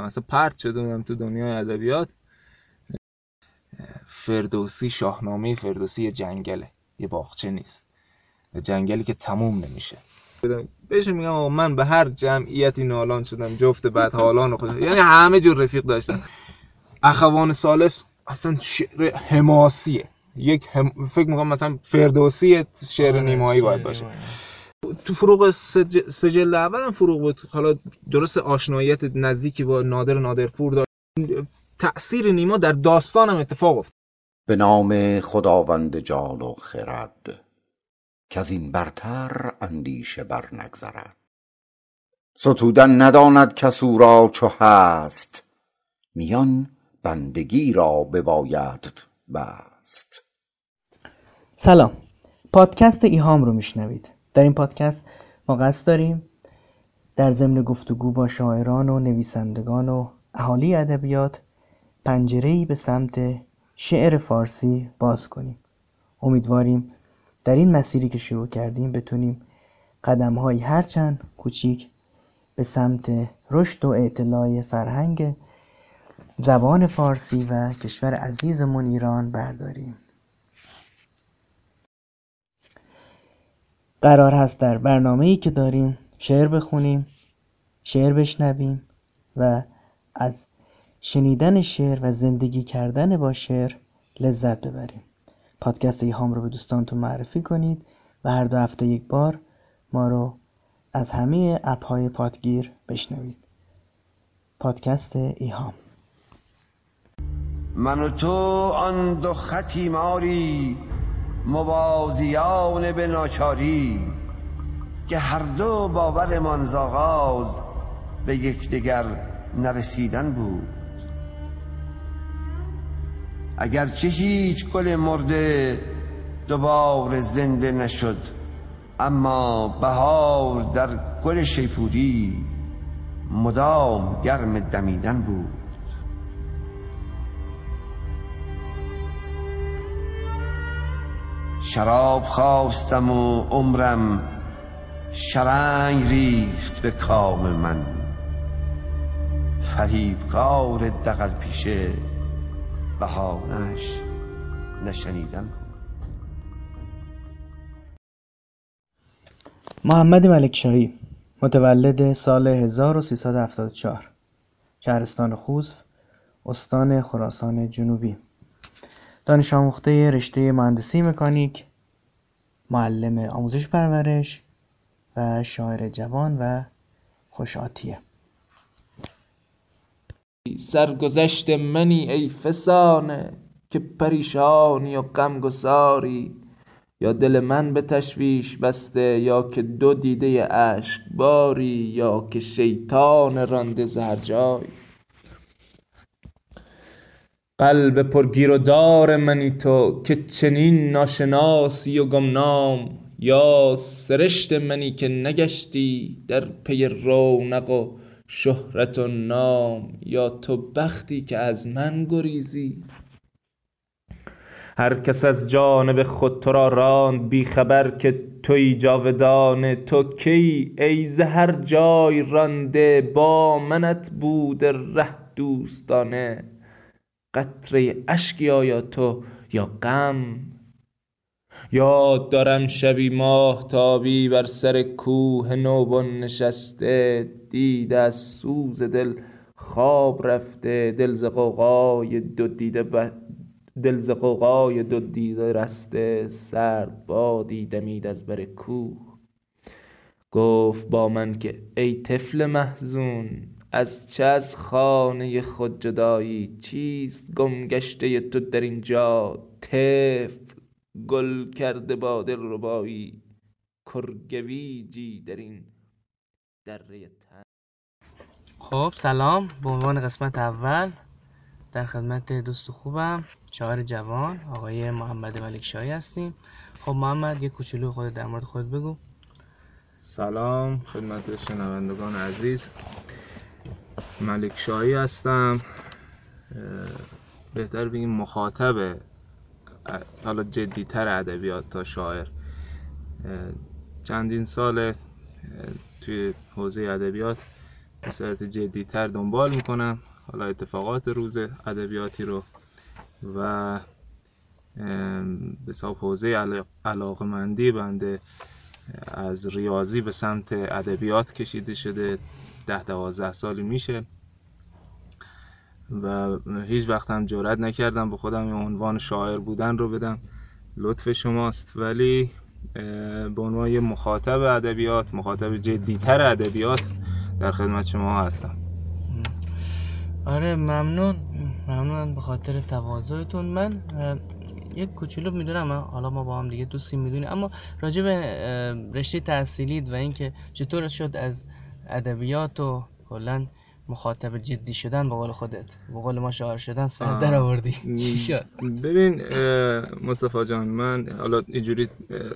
بودم اصلا پرت شده بودم تو دنیای ادبیات. فردوسی شاهنامه فردوسی یه جنگله یه باغچه نیست. جنگلی که تموم نمیشه. بهش میگم آقا من به هر جمعیتی نالان شدم جفت بعد حالان خود یعنی همه جور رفیق داشتم. اخوان سالس اصلا شعر حماسیه. یک هم... فکر می‌کنم مثلا فردوسی شعر آره، نیمایی باید باشه. تو فروغ سج... سجل اول هم فروغ بود. حالا درست آشناییت نزدیکی با نادر نادرپور داشت تأثیر نیما در داستانم اتفاق افتاد. به نام خداوند جان و خرد که از این برتر اندیشه بر نگذرد. ستودن نداند کس او را چو هست میان بندگی را بباید بست. سلام. پادکست ایهام رو میشنوید. در این پادکست ما قصد داریم در ضمن گفتگو با شاعران و نویسندگان و اهالی ادبیات پنجره‌ای به سمت شعر فارسی باز کنیم. امیدواریم در این مسیری که شروع کردیم بتونیم قدم‌هایی هرچند کوچیک به سمت رشد و اطلاع فرهنگ زبان فارسی و کشور عزیزمون ایران برداریم. قرار هست در برنامه‌ای که داریم شعر بخونیم شعر بشنویم و از شنیدن شعر و زندگی کردن با شعر لذت ببریم. پادکست ایهام رو به دوستانتون معرفی کنید و هر دو هفته یک بار ما رو از همه اپهای پادگیر بشنوید. پادکست ایهام. من و تو آن دو خطی ماری موازیان به ناچاری که هر دو باورمان ز به یکدیگر نرسیدن بود. اگرچه هیچ گل مرده دوباره زنده نشد اما بهار در گل شیپوری مدام گرم دمیدن بود. شراب خواستم و عمرم شرنگ ریخت به کام من. فریبکار دقل پیشه بهانش نشنیدن بود محمد ملکشاهی متولد سال 1374 شهرستان خوزف استان خراسان جنوبی. دانش آموخته رشته مهندسی مکانیک معلم آموزش پرورش و شاعر جوان و خوشاتیه سرگذشت منی ای فسانه که پریشانی و غمگساری یا دل من به تشویش بسته یا که دو دیده اشک باری یا که شیطان رانده ز هر جای قلب پرگیر و دار منی تو که چنین ناشناسی و گمنام یا سرشت منی که نگشتی در پی رونق و شهرت و نام یا تو بختی که از من گریزی؟ هر کس از جانب خود تو را راند بی خبر که توی جاودانه تو کی؟ ای هر جای رانده با منت بوده ره دوستانه. قطره اشکی آیا تو یا غم؟ یاد دارم شبی ماهتابی بر سر کوه نوبن نشسته دیده از سوز دل خواب رفته دل ز غوغای دو دیده ب... دل ز غوغای دو دیده رسته سرد بادی دمید از بر کوه. گفت با من که ای طفل محزون از چه از خانه خود جدایی چیست گم گشته تو در اینجا؟ طفل گل کرده با دلربایی کرگویجی در این دره تن. خب سلام. به عنوان قسمت اول در خدمت دوست خوبم شاعر جوان آقای محمد ملک شاهی هستیم. خب محمد یه کوچولو خود در مورد خود بگو. سلام خدمت شنوندگان عزیز. ملک شاهی هستم. بهتر بگیم مخاطب حالا جدیتر ادبیات تا شاعر. چندین سال توی حوزه ادبیات به صورت جدیتر دنبال می‌کنم. حالا اتفاقات روز ادبیاتی رو و به حساب حوزه علاقه مندی بنده از ریاضی به سمت ادبیات کشیده شده. ده دوازده سالی میشه. و هیچ وقت هم جرئت نکردم به خودم این عنوان شاعر بودن رو بدم. لطف شماست. ولی به عنوان یه مخاطب ادبیات مخاطب جدیتر ادبیات در خدمت شما هستم. آره ممنون. ممنون به خاطر تواضعتون. من یک کوچولو می‌دونم حالا ما با هم دیگه دوستی می‌دونیم. اما راجع به رشته تحصیلیت و اینکه چطور شد از ادبیات و کلا مخاطب جدی شدن به قول خودت به قول ما شاعر شدن سر. در آوردی. چی شد؟ ببین مصطفی جان من حالا اینجوری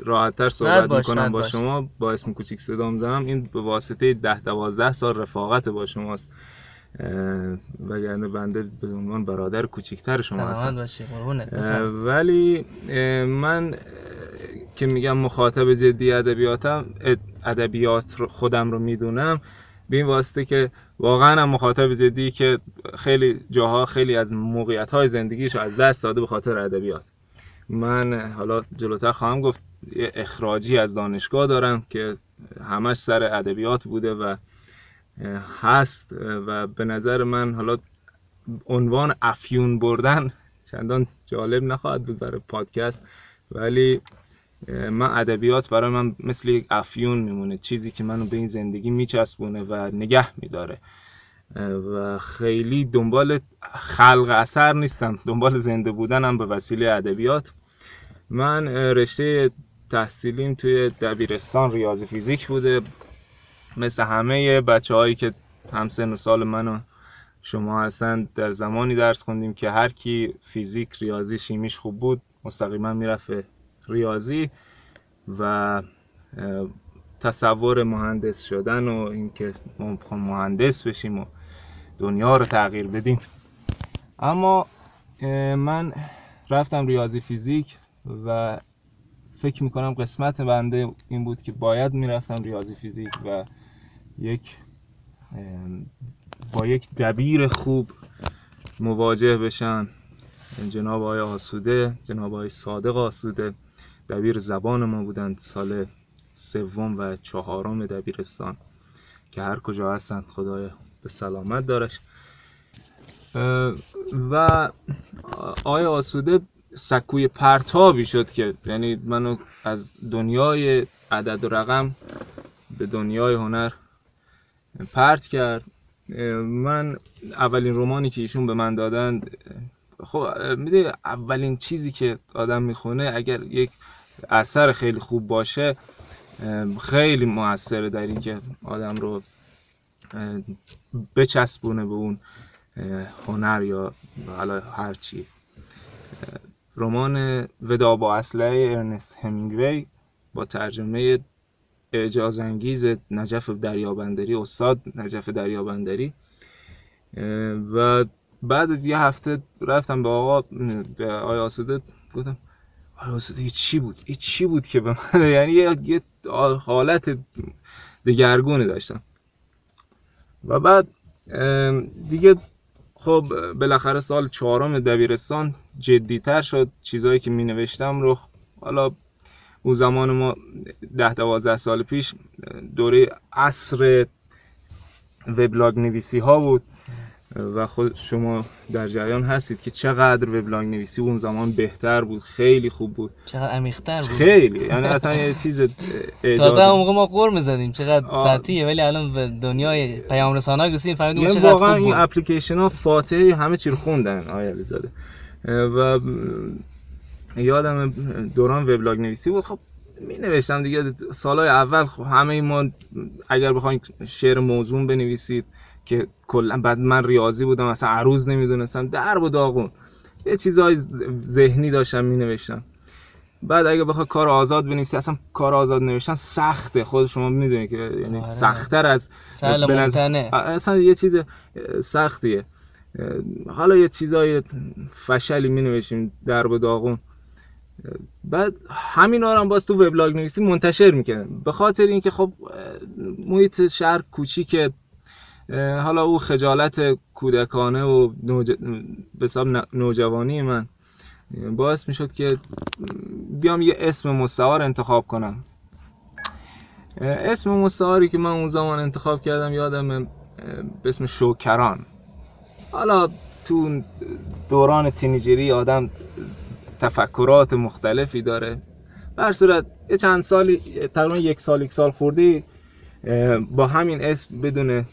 راحت تر صحبت باش، می‌کنم با باش. شما. با اسم کوچیک صدام دارم. این به واسطه ده دوازده سال رفاقت با شماست. وگرنه بنده به عنوان برادر کوچیکتر شما هستم باشی. ولی من که میگم مخاطب جدی ادبیاتم اد- ادبیات خودم رو می‌دونم به این واسطه که واقعا هم مخاطب جدی که خیلی جاها خیلی از موقعیت های زندگیش از دست داده به خاطر ادبیات من حالا جلوتر خواهم گفت اخراجی از دانشگاه دارم که همش سر ادبیات بوده و هست و به نظر من حالا عنوان افیون بردن چندان جالب نخواهد بود برای پادکست ولی من ادبیات برای من مثل یک افیون میمونه چیزی که منو به این زندگی میچسبونه و نگه میداره. و خیلی دنبال خلق اثر نیستم دنبال زنده بودنم به وسیله ادبیات. من رشته تحصیلیم توی دبیرستان ریاضی فیزیک بوده. مثل همه بچه هایی که همسن و سال منو شما هستن در زمانی درس خوندیم که هر کی فیزیک ریاضی شیمیش خوب بود مستقیما می‌رفت ریاضی و تصور مهندس شدن و اینکه ما مهندس بشیم و دنیا رو تغییر بدیم. اما من رفتم ریاضی فیزیک و فکر می‌کنم قسمت بنده این بود که باید می‌رفتم ریاضی فیزیک و یک با یک دبیر خوب مواجه بشن. جناب آقای آسوده جناب آقای صادق آسوده دبیر زبان ما بودند سال سوم و چهارم دبیرستان که هر کجا هستند خدای به سلامت دارش. و آقای آسوده سکوی پرتابی شد که یعنی منو از دنیای عدد و رقم به دنیای هنر پرت کرد. من اولین رومانی که ایشون به من دادند خب میده اولین چیزی که آدم می‌خونه اگر یک اثر خیلی خوب باشه خیلی موثره در اینکه آدم رو بچسبونه به اون هنر یا حالا هر چی. رمان ودا با اسلحه ارنست همینگوی با ترجمه اعجاز انگیز نجف دریابندری استاد نجف دریابندری. و بعد از یه هفته رفتم به آقا به آقای آسوده گفتم آقای آسوده چی بود؟ این چی بود که به من؟ یعنی یه حالت دگرگونی داشتم. و بعد دیگه خب بالاخره سال چهارم دبیرستان جدیتر شد. چیزایی که می نوشتم رو حالا اون زمان ما ده دوازده سال پیش دوره عصر وبلاگ نویسی ها بود و خود شما در جریان هستید که چقدر وبلاگ نویسی اون زمان بهتر بود خیلی خوب بود. چقدر عمیق‌تر بود. خیلی یعنی اصلا یه چیز تازه اون موقع ما قور می‌زدیم چقدر سطحیه ولی الان به دنیای پیام رسانه‌ها رسیدیم فهمیدیم چقدر واقعا این اپلیکیشن ها فاتحه همه چی رو خوندن آقای علیزاده. و یادم دوران وبلاگ نویسی بود خب می نوشتم دیگه سالهای اول خب همه ما اگر بخواید شعر موزون بنویسید که کلا بعد من ریاضی بودم اصلا عروض نمی‌دونستم در و داغون یه چیزای ذهنی داشتم می نوشتم بعد اگه بخوای کار آزاد بنویسی اصلا کار آزاد نوشتن سخته. خود شما می‌دونید که یعنی آره. سختتر از ممتنع اصلا یه چیز سختیه. حالا یه چیزای فشلی می نوشیم در و داغون بعد همین رو هم باز تو وبلاگ نویسی منتشر می‌کنه. به خاطر اینکه خب محیط شهر کوچیکه. حالا او خجالت کودکانه و نوج... به نوجوانی من. باعث می‌شد که بیام یه اسم مستعار انتخاب کنم. اسم مستعاری که من اون زمان انتخاب کردم یادم به اسم شوکران. حالا تو دوران تینیجری آدم تفکرات مختلفی داره. بر صورت یه چند سالی تقریبا یک سال یک سال خوردی با همین اسم بدون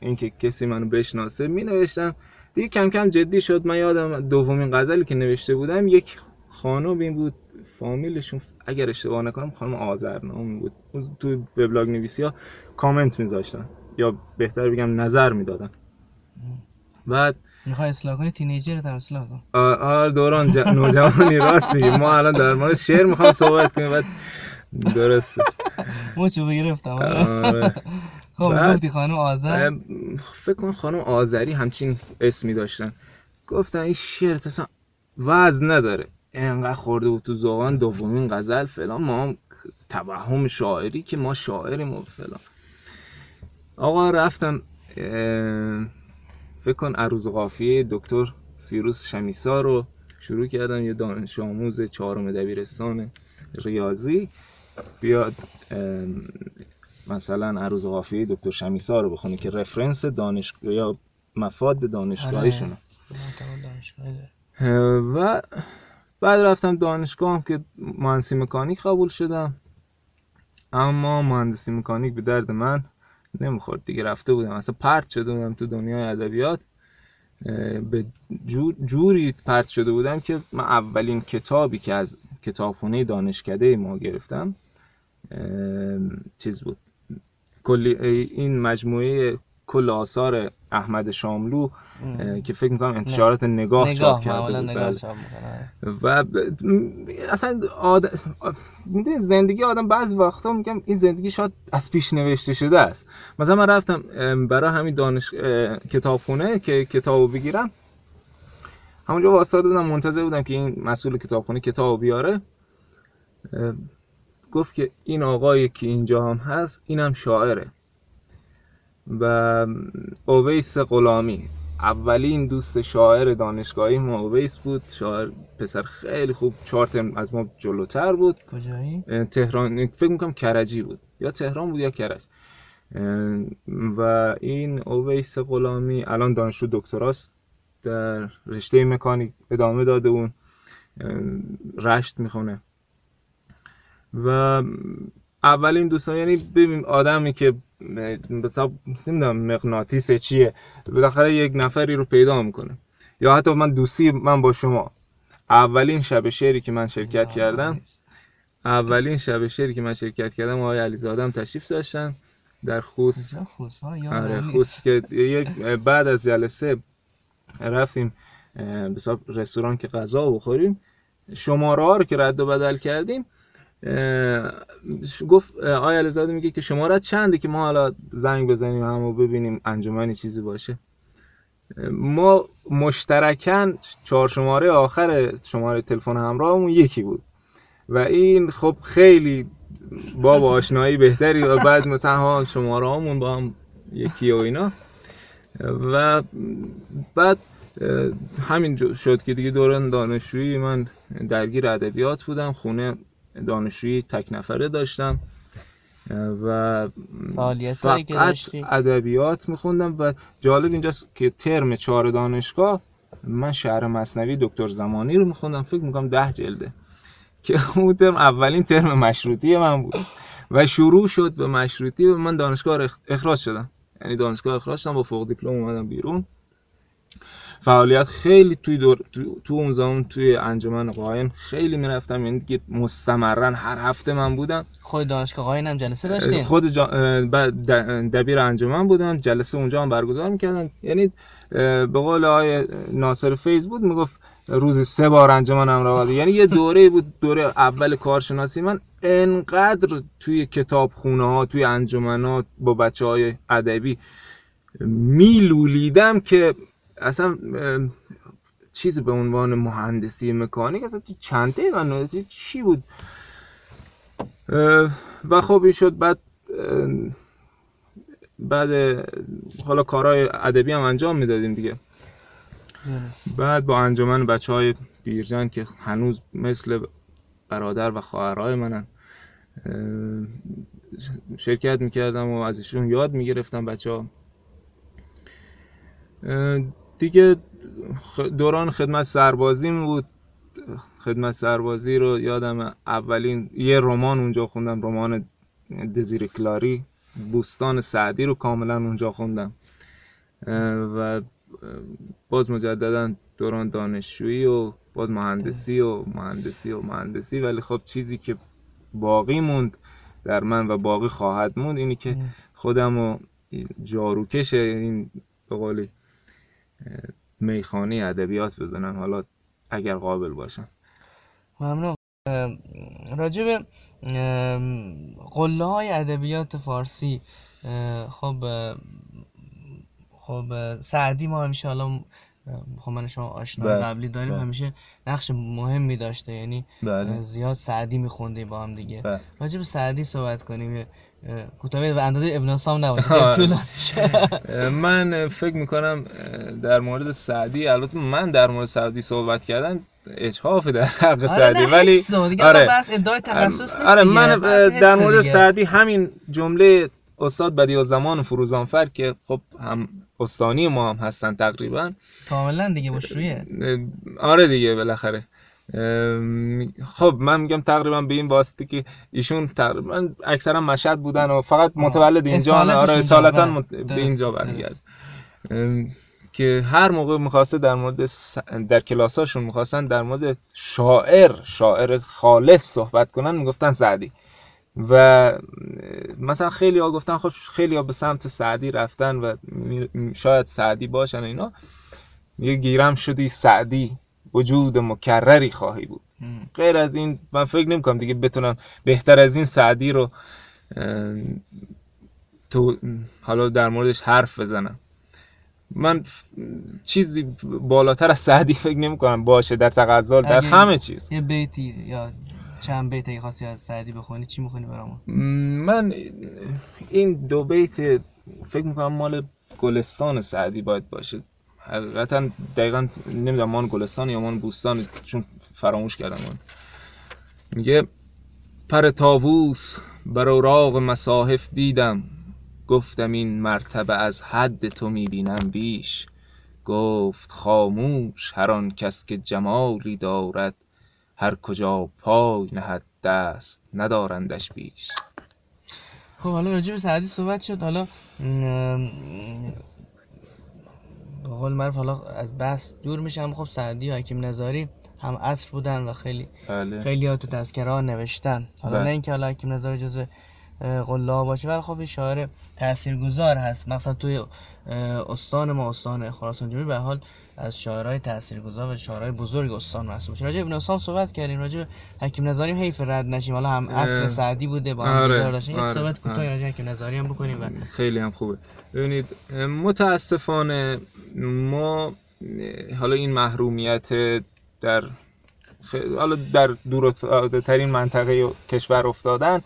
اینکه کسی منو بشناسه می نوشتم دیگه کم کم جدی شد. من یادم دومین غزلی که نوشته بودم یک خانم این بود فامیلشون اگر اشتباه نکنم خانم آذرنامی بود. تو وبلاگ نویسی ها کامنت میذاشتن یا بهتر بگم نظر می‌دادن. بعد می‌خوای اصلاح کنی تینیجر در اصلاح کن. آره دوران ج... نوجوانی راستی. ما الان در مورد شعر می‌خوام صحبت کنیم بعد درسته. چه بگرفتم. آره. خب گفتی خانم آذر؟ فکر کنم خانم آذری همچین اسمی داشتن. گفتن این شعر اصلا وزن نداره. انقدر خورده بود تو زبان دومین غزل فلان. ما هم توهم شاعری که ما شاعریم و فلان. آقا رفتم فکر کن عروض قافیه دکتر سیروس شمیسا رو شروع کردم یه دانش آموز چهارم دبیرستان ریاضی. بیاد مثلا عروض قافیه دکتر شمیسا رو بخونه که رفرنس دانشگاه یا مفاد دانشگاهیشونه. و بعد رفتم دانشگاه هم که مهندسی مکانیک قبول شدم. اما مهندسی مکانیک به درد من نمی‌خورد دیگه رفته بودم. اصلا پرت شده بودم تو دنیای ادبیات. به جور جوری پرت شده بودم که من اولین کتابی که از کتابخونه دانشکده ما گرفتم چیز بود. کلی این مجموعه کل آثار احمد شاملو که فکر می‌کنم انتشارات نگاه, نگاه چاپ کرده بود بله. و اصلا آد... زندگی آدم بعض وقتا میگم این زندگی شاید از پیش نوشته شده است. مثلا من رفتم برای همین دانش کتابخونه که کتابو بگیرم. همونجا واسطه بودم منتظر بودم که این مسئول کتابخونه کتابو بیاره. گفت که این آقایی که اینجا هم هست اینم شاعره. و اویس غلامی. اولین دوست شاعر دانشگاهی ما اویس بود. شاعر پسر خیلی خوب. چهار از ما جلوتر بود. کجایی؟ تهران. فکر می‌کنم کرجی بود. یا تهران بود یا کرج. و این اویس غلامی الان دانشجو دکتراست. در رشته مکانیک ادامه داده اون. رشت می‌خونه. و اولین دوستان یعنی ببین آدمی که حساب نمی‌دونم مغناطیس چیه بالاخره یک نفری رو پیدا می‌کنه. یا حتی من دوستی من با شما. اولین شب شعری که من شرکت کردم اولین شب شعری که من شرکت کردم آقای علیزاده هم تشریف داشتن در خوست. آره خوست که یک بعد از جلسه رفتیم به رستوران که غذا بخوریم. شماره ها رو که رد و بدل کردیم گفت آیا علیزاده میگه که شماره چنده که ما حالا زنگ بزنیم هم و ببینیم انجمنی چیزی باشه. ما مشترکن چهار شماره آخر شماره تلفن همراهمون یکی بود. و این خب خیلی با آشنایی بهتری و بعد مثلا ها شماره همون با هم یکی و اینا. و بعد همین شد که دیگه دوران دانشجویی من درگیر ادبیات بودم. خونه دانشجویی تک نفره داشتم و فقط ادبیات میخوندم و جالب اینجاست که ترم چهار دانشگاه من شهر مصنوی دکتر زمانی رو میخوندم. فکر می‌کنم ده جلده که اون ترم اولین ترم مشروطی من بود و شروع شد به مشروطی و من دانشگاه اخراج شدم. یعنی دانشگاه اخراج شدم با فوق دیپلم اومدم بیرون. فعالیت خیلی توی دور تو, اون زمان توی انجمن قاین خیلی می‌رفتم. یعنی دیگه مستمرا هر هفته من بودم. خود دانشگاه قاین هم جلسه داشتین؟ خود جا... دبیر انجمن بودم. جلسه اونجا هم برگزار می‌کردن. یعنی به قول آقای ناصر فیز بود می‌گفت روزی سه بار انجمن هم یعنی یه دوره بود دوره اول کارشناسی. من انقدر توی کتاب خونه ها توی انجمنات با بچه های ادبی میلولیدم که اصلا چیزی به عنوان مهندسی مکانیک اصلا تو چنده من چی بود؟ و خب این شد بعد بعد حالا کارهای ادبی هم انجام می‌دادیم دیگه. بعد با انجمن بچه های بیرجن که هنوز مثل برادر و خواهرای منن شرکت می‌کردم و ازشون یاد می‌گرفتم بچه ها دیگه دوران خدمت سربازیم بود. خدمت سربازی رو یادم اولین یه رمان اونجا خوندم رمان دزیر کلاری. بوستان سعدی رو کاملا اونجا خوندم. و باز مجددا دوران دانشجویی و باز مهندسی و مهندسی و مهندسی. ولی خب چیزی که باقی موند در من و باقی خواهد موند اینی که خودم رو جاروکش این به قولی میخانه ادبیات بدونم حالا اگر قابل باشم ممنون. راجب قله های ادبیات فارسی خب خب سعدی ما حالا خب من شما آشنا بله. قبلی داریم بله. همیشه نقش مهمی داشته یعنی بله. زیاد سعدی میخونده با هم دیگه بله. راجب سعدی صحبت کنیم کوتاه به اندازه ابن سام نباشه من فکر می‌کنم در مورد سعدی البته من در مورد سعدی صحبت کردم اجحاف در حق آره سعدی ولی آره ادعای تخصص نیست آره من در مورد سعدی همین جمله استاد بدی و زمان فروزانفر که خب هم استانی ما هم هستن تقریبا. کاملا دیگه باش رویه آره دیگه بالاخره. خب من میگم تقریبا به این واسطه که ایشون تقریبا اکثرا مشهد بودن و فقط متولد اینجا آره اصالتا به اینجا برمیگرد. که هر موقع می‌خواسته در مورد س... در کلاساشون می‌خواستن در مورد شاعر شاعر خالص صحبت کنن می‌گفتن سعدی و مثلا خیلی ها گفتن خب خیلی ها به سمت سعدی رفتن و شاید سعدی باشن اینا. میگه گیرم شدی سعدی وجود مکرری خواهی بود. غیر از این من فکر نمی کنم دیگه بتونم بهتر از این سعدی رو تو حالا در موردش حرف بزنم. من چیزی بالاتر از سعدی فکر نمی کنم باشه در تغزل در همه چیز. یه بیتی یا چند بیت اگه خواستی از سعدی بخونی چی می‌خونی برامون؟ من این دو بیت فکر می‌کنم مال گلستان سعدی باید باشه. حقیقتا دقیقا نمی‌دونم مان گلستان یا مان بوستان چون فراموش کردم من میگه پر تاووس بر اوراق مصاحف دیدم. گفتم این مرتبه از حد تو می‌بینم بیش. گفت خاموش هر کس که جمالی دارد هر کجا پای نهد دست ندارندش بیش خب حالا راجع به سعدی صحبت شد حالا به قول معروف حالا از بحث دور میشم خب سعدی و حکیم نظاری هم عصر بودن و خیلی بله. خیلی ها تو تذکره ها نوشتن حالا بله. نه اینکه حالا حکیم نظاری جزء قلا باشه ولی خب شاعر تاثیرگذار هست مثلا توی استان ما استان خراسان جنوبی به حال از شاعرای تاثیرگذار و شاعرای بزرگ استان محسوب میشه راجع ابن صحبت کردیم راجع حکیم نظاری حیف رد نشیم حالا هم عصر سعدی بوده با هم آره. داشتیم یه آره. صحبت کوتاه آره. راجع حکیم نظاری هم بکنیم و خیلی هم خوبه ببینید متاسفانه ما حالا این محرومیت در حالا در دور ترین منطقه کشور افتادن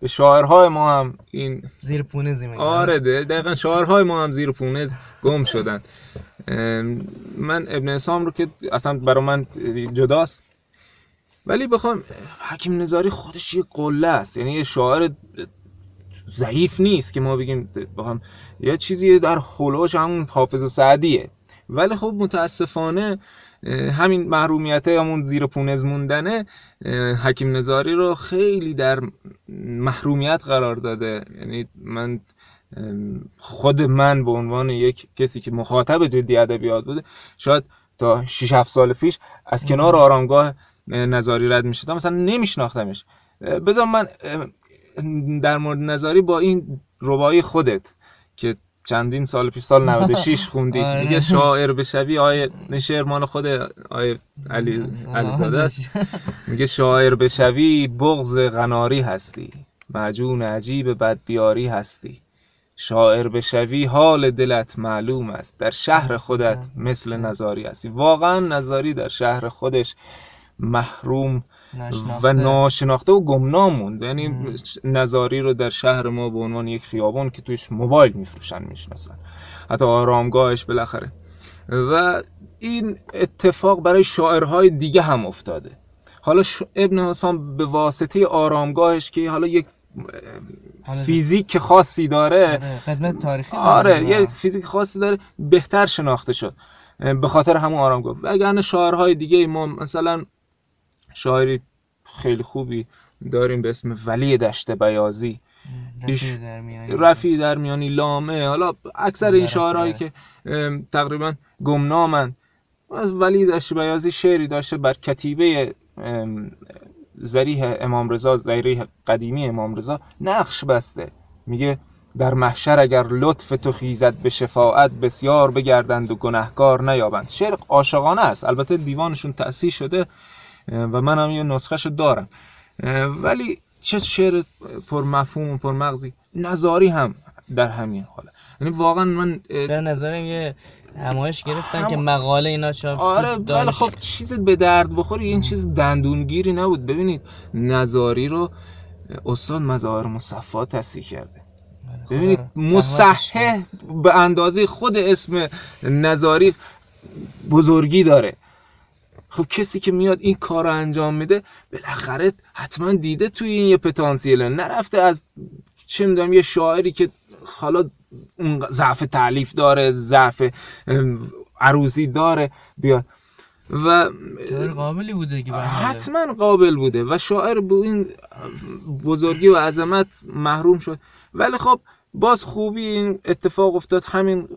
به شاعرهای ما هم این زیر پونزی آره دقیقا شاعرهای ما هم زیر پونز گم شدن. من ابن اسام رو که اصلا برای من جداست. ولی بخوام حکیم نظاری خودش یه قله است. یعنی یه شاعر ضعیف نیست که ما بگیم بخوام یه چیزی در خلوش همون حافظ و سعدیه. ولی خب متاسفانه همین محرومیت همون زیر پونز موندنه حکیم نظاری رو خیلی در محرومیت قرار داده. یعنی من خود من به عنوان یک کسی که مخاطب جدی ادبیات بوده شاید تا 6 7 سال پیش از کنار آرامگاه نظاری رد می شدم مثلا نمیشناختمش. بذار من در مورد نظاری با این ربایی خودت که چندین سال پیش سال 96 خوندی. میگه شاعر بشوی آیه شعر مال خود آیه علی علیزاده است. میگه شاعر بشوی بغض غناری هستی. معجون عجیب بدبیاری هستی. شاعر بشوی حال دلت معلوم است. در شهر خودت مثل نظاری هستی. واقعا نظاری در شهر خودش محروم و ناشناخته و گمنام موند. یعنی نظاری رو در شهر ما به عنوان یک خیابان که توش موبایل میفروشن می‌شناسن. حتی آرامگاهش بالاخره. و این اتفاق برای شاعرهای دیگه هم افتاده. حالا ش... ابن حسام به واسطه آرامگاهش که حالا یک فیزیک خاصی داره. آره، خدمت تاریخی آره داره. یه فیزیک خاصی داره بهتر شناخته شد. به خاطر همون آرامگاه. وگرنه شاعرهای دیگه ما مثلا شاعری خیلی خوبی داریم به اسم ولی دشت بیازی. ایش- رفیع در میانی. رفی در میانی لامه. حالا اکثر این شاعرهایی. که تقریبا گمنامن. از ولی دشت بیازی شعری داشته بر کتیبه زریح امام رضا زریح قدیمی امام رضا نقش بسته. میگه در محشر اگر لطف تو خیزد به شفاعت بسیار بگردند و گنهکار نیابند. شعر عاشقانه است. البته دیوانشون تأسیس شده. و من هم یه نسخهشو دارم. ولی چه شعر پر مفهوم و پر مغزی؟ نظاری هم در همین حاله. یعنی واقعا من در نظرم یه همایش گرفتن هم- که مقاله اینا چاپ. آره ولی دانش- خب چیز به درد بخوری این چیز دندونگیری نبود. ببینید نظاری رو استاد مظاهر مصفا تصحیح کرده. خب، ببینید آره. مصحح به اندازه خود اسم نظاری بزرگی داره. خب کسی که میاد این کار رو انجام میده بالاخره حتما دیده توی این یه پتانسیله نرفته از چه می‌دونم یه شاعری که حالا اون ضعف تعلیف داره ضعف ام، عروضی داره بیاد. و قابلی بوده که. حتما قابل بوده. و شاعر به این بزرگی و عظمت محروم شد. ولی خب باز خوبی این اتفاق افتاد. همین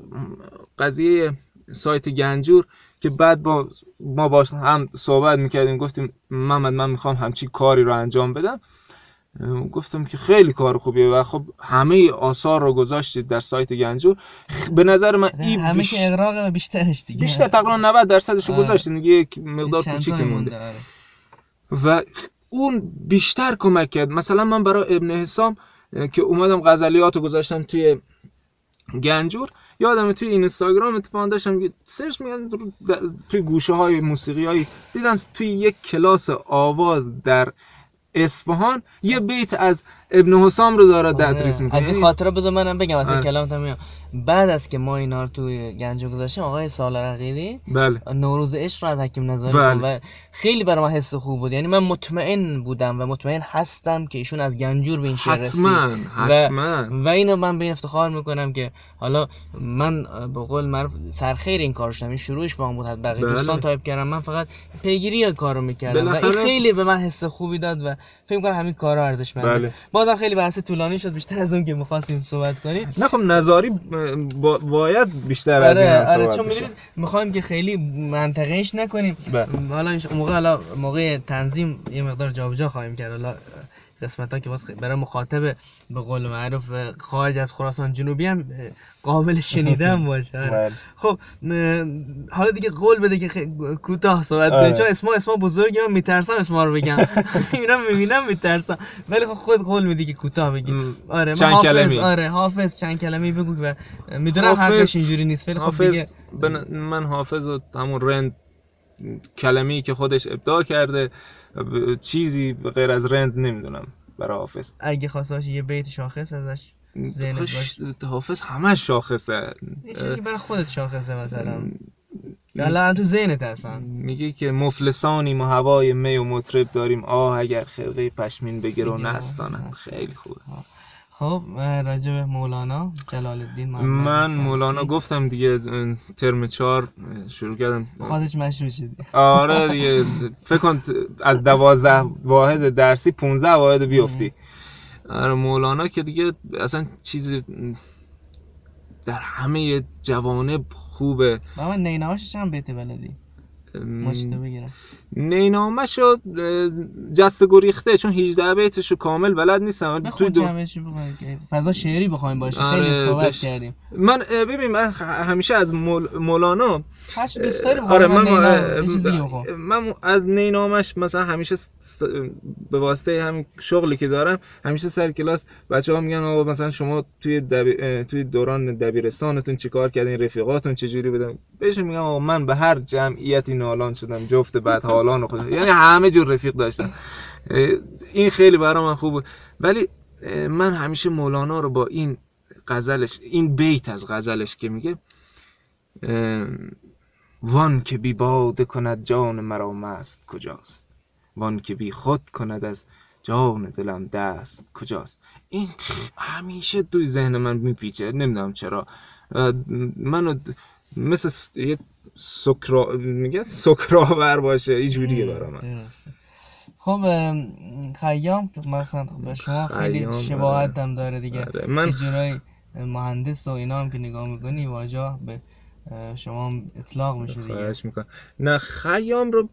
قضیه سایت گنجور. که بعد با ما باش هم صحبت می‌کردیم گفتیم محمد من می‌خوام همچی کاری رو انجام بدم. گفتم که خیلی کار خوبیه و خب همه آثار رو گذاشتید در سایت گنجور به نظر من این همه بیش... که اقراق بیشترش دیگه. بیشتر تقریبا 90 درصدش رو آره. گذاشتید یک مقدار تایی مونده. آره. و اون بیشتر کمک کرد. مثلا من برای ابن حسام که اومدم غزلیات رو گذاشتم توی گنجور. یادم توی اینستاگرام اتفاقا داشتم سرچ میگن توی گوشه های موسیقی هایی دیدم توی یک کلاس آواز در اصفهان یه بیت از ابن حسام رو داره تدریس می‌کنه از این خاطره بذار منم بگم این آره. کلام میام بعد از که ما اینا رو توی گنجو گذاشتیم آقای سالار عقیلی بله. نوروز عشق رو از حکیم نظری بله. و خیلی برای من حس خوب بود. یعنی من مطمئن بودم و مطمئن هستم که ایشون از گنجور به این شعر رسید. حتما حتما. و اینو من به این افتخار می‌کنم که حالا من به قول معروف سرخیر این کار شدم. این شروعش با من بود بقیه بله. دوستان تایپ کردم من فقط پیگیری کارو می‌کردم. و این خیلی به من حس خوبی داد و فکر کنم همین کارا ارزشمنده بله. بازم خیلی بحث طولانی شد بیشتر از اون که می‌خواستیم صحبت کنیم نه خب نظاری با- باید بیشتر از این آره هم آره چون. می‌بینید می‌خوایم که خیلی منطقهش نکنیم بله. حالا این موقع حالا موقع تنظیم یه مقدار جابجا خواهیم کرد حالا قسمت ها که باز برای مخاطب به قول معروف خارج از خراسان جنوبی هم قابل شنیدن باشه آره. بله. خب حالا دیگه قول بده که کوتاه صحبت آره. کنی چون اسما اسما بزرگی من میترسم اسما رو بگم اینا می‌بینم میترسم ولی خب خود قول میدی که کوتاه بگی آره من حافظ کلمه‌ای. آره حافظ چند کلمه بگو و می‌دونم حقش اینجوری نیست ولی خب دیگه من حافظ رو همون رند کلمه ای که خودش ابداع کرده چیزی غیر از رند نمی‌دونم برای حافظ. اگه خواست یه بیت شاخص ازش ذهنت. حافظ همش شاخصه. یه چیزی برای خودت شاخصه مثلا. یا تو ذهنت هستن. میگه که مفلسانیم و هوای می و مطرب داریم. آه اگر خرقه پشمین بگیر و بگیر و نستانند خیلی خوبه. خب راجع به مولانا جلال الدین محمد من مولانا. گفتم دیگه ترم چهار شروع کردم. خودش مشروع شد. آره دیگه فکر کن از دوازده واحد درسی 15 واحد بیفتی. آره مولانا که دیگه اصلا چیز در همه جوانب خوبه. من نینامش چند بیت بلدی. ماشته بگیرم نینامه شد جست گریخته چون 18 بیتشو کامل بلد نیستم. تو دو... فضا شعری بخوایم باشه آره، خیلی صحبت داشت. کردیم. من ببین من همیشه از مول... مولانا چی دوست آره من, من من از نینامش مثلا همیشه س- س- به واسطه همین شغلی که دارم همیشه سر کلاس بچه ها میگن آقا مثلا شما توی دبی... توی دوران دبیرستانتون چیکار کردین؟ رفیقاتون چجوری بودن؟ بهش میگم آقا من به هر جمعیتی نالان شدم جفت بعد حالان خود. یعنی همه جور رفیق داشتم. این خیلی برای من خوب بود. ولی من همیشه مولانا رو با این غزلش این بیت از غزلش که میگه وان که بی باده کند جان مرا مست کجاست؟ وان که بی خود کند از جان دلم دست کجاست؟ این همیشه توی ذهن من میپیچه نمی‌دونم چرا. منو مثل یه سکرا میگه سکراور باشه اینجوریه برای من. خب خیام مثلا به شما خیلی شباهت هم داره دیگه. آره. من جورای مهندس و اینا هم که نگاه می‌کنی واجه به شما اطلاق میشه دیگه. می‌کنم. نه خیام رو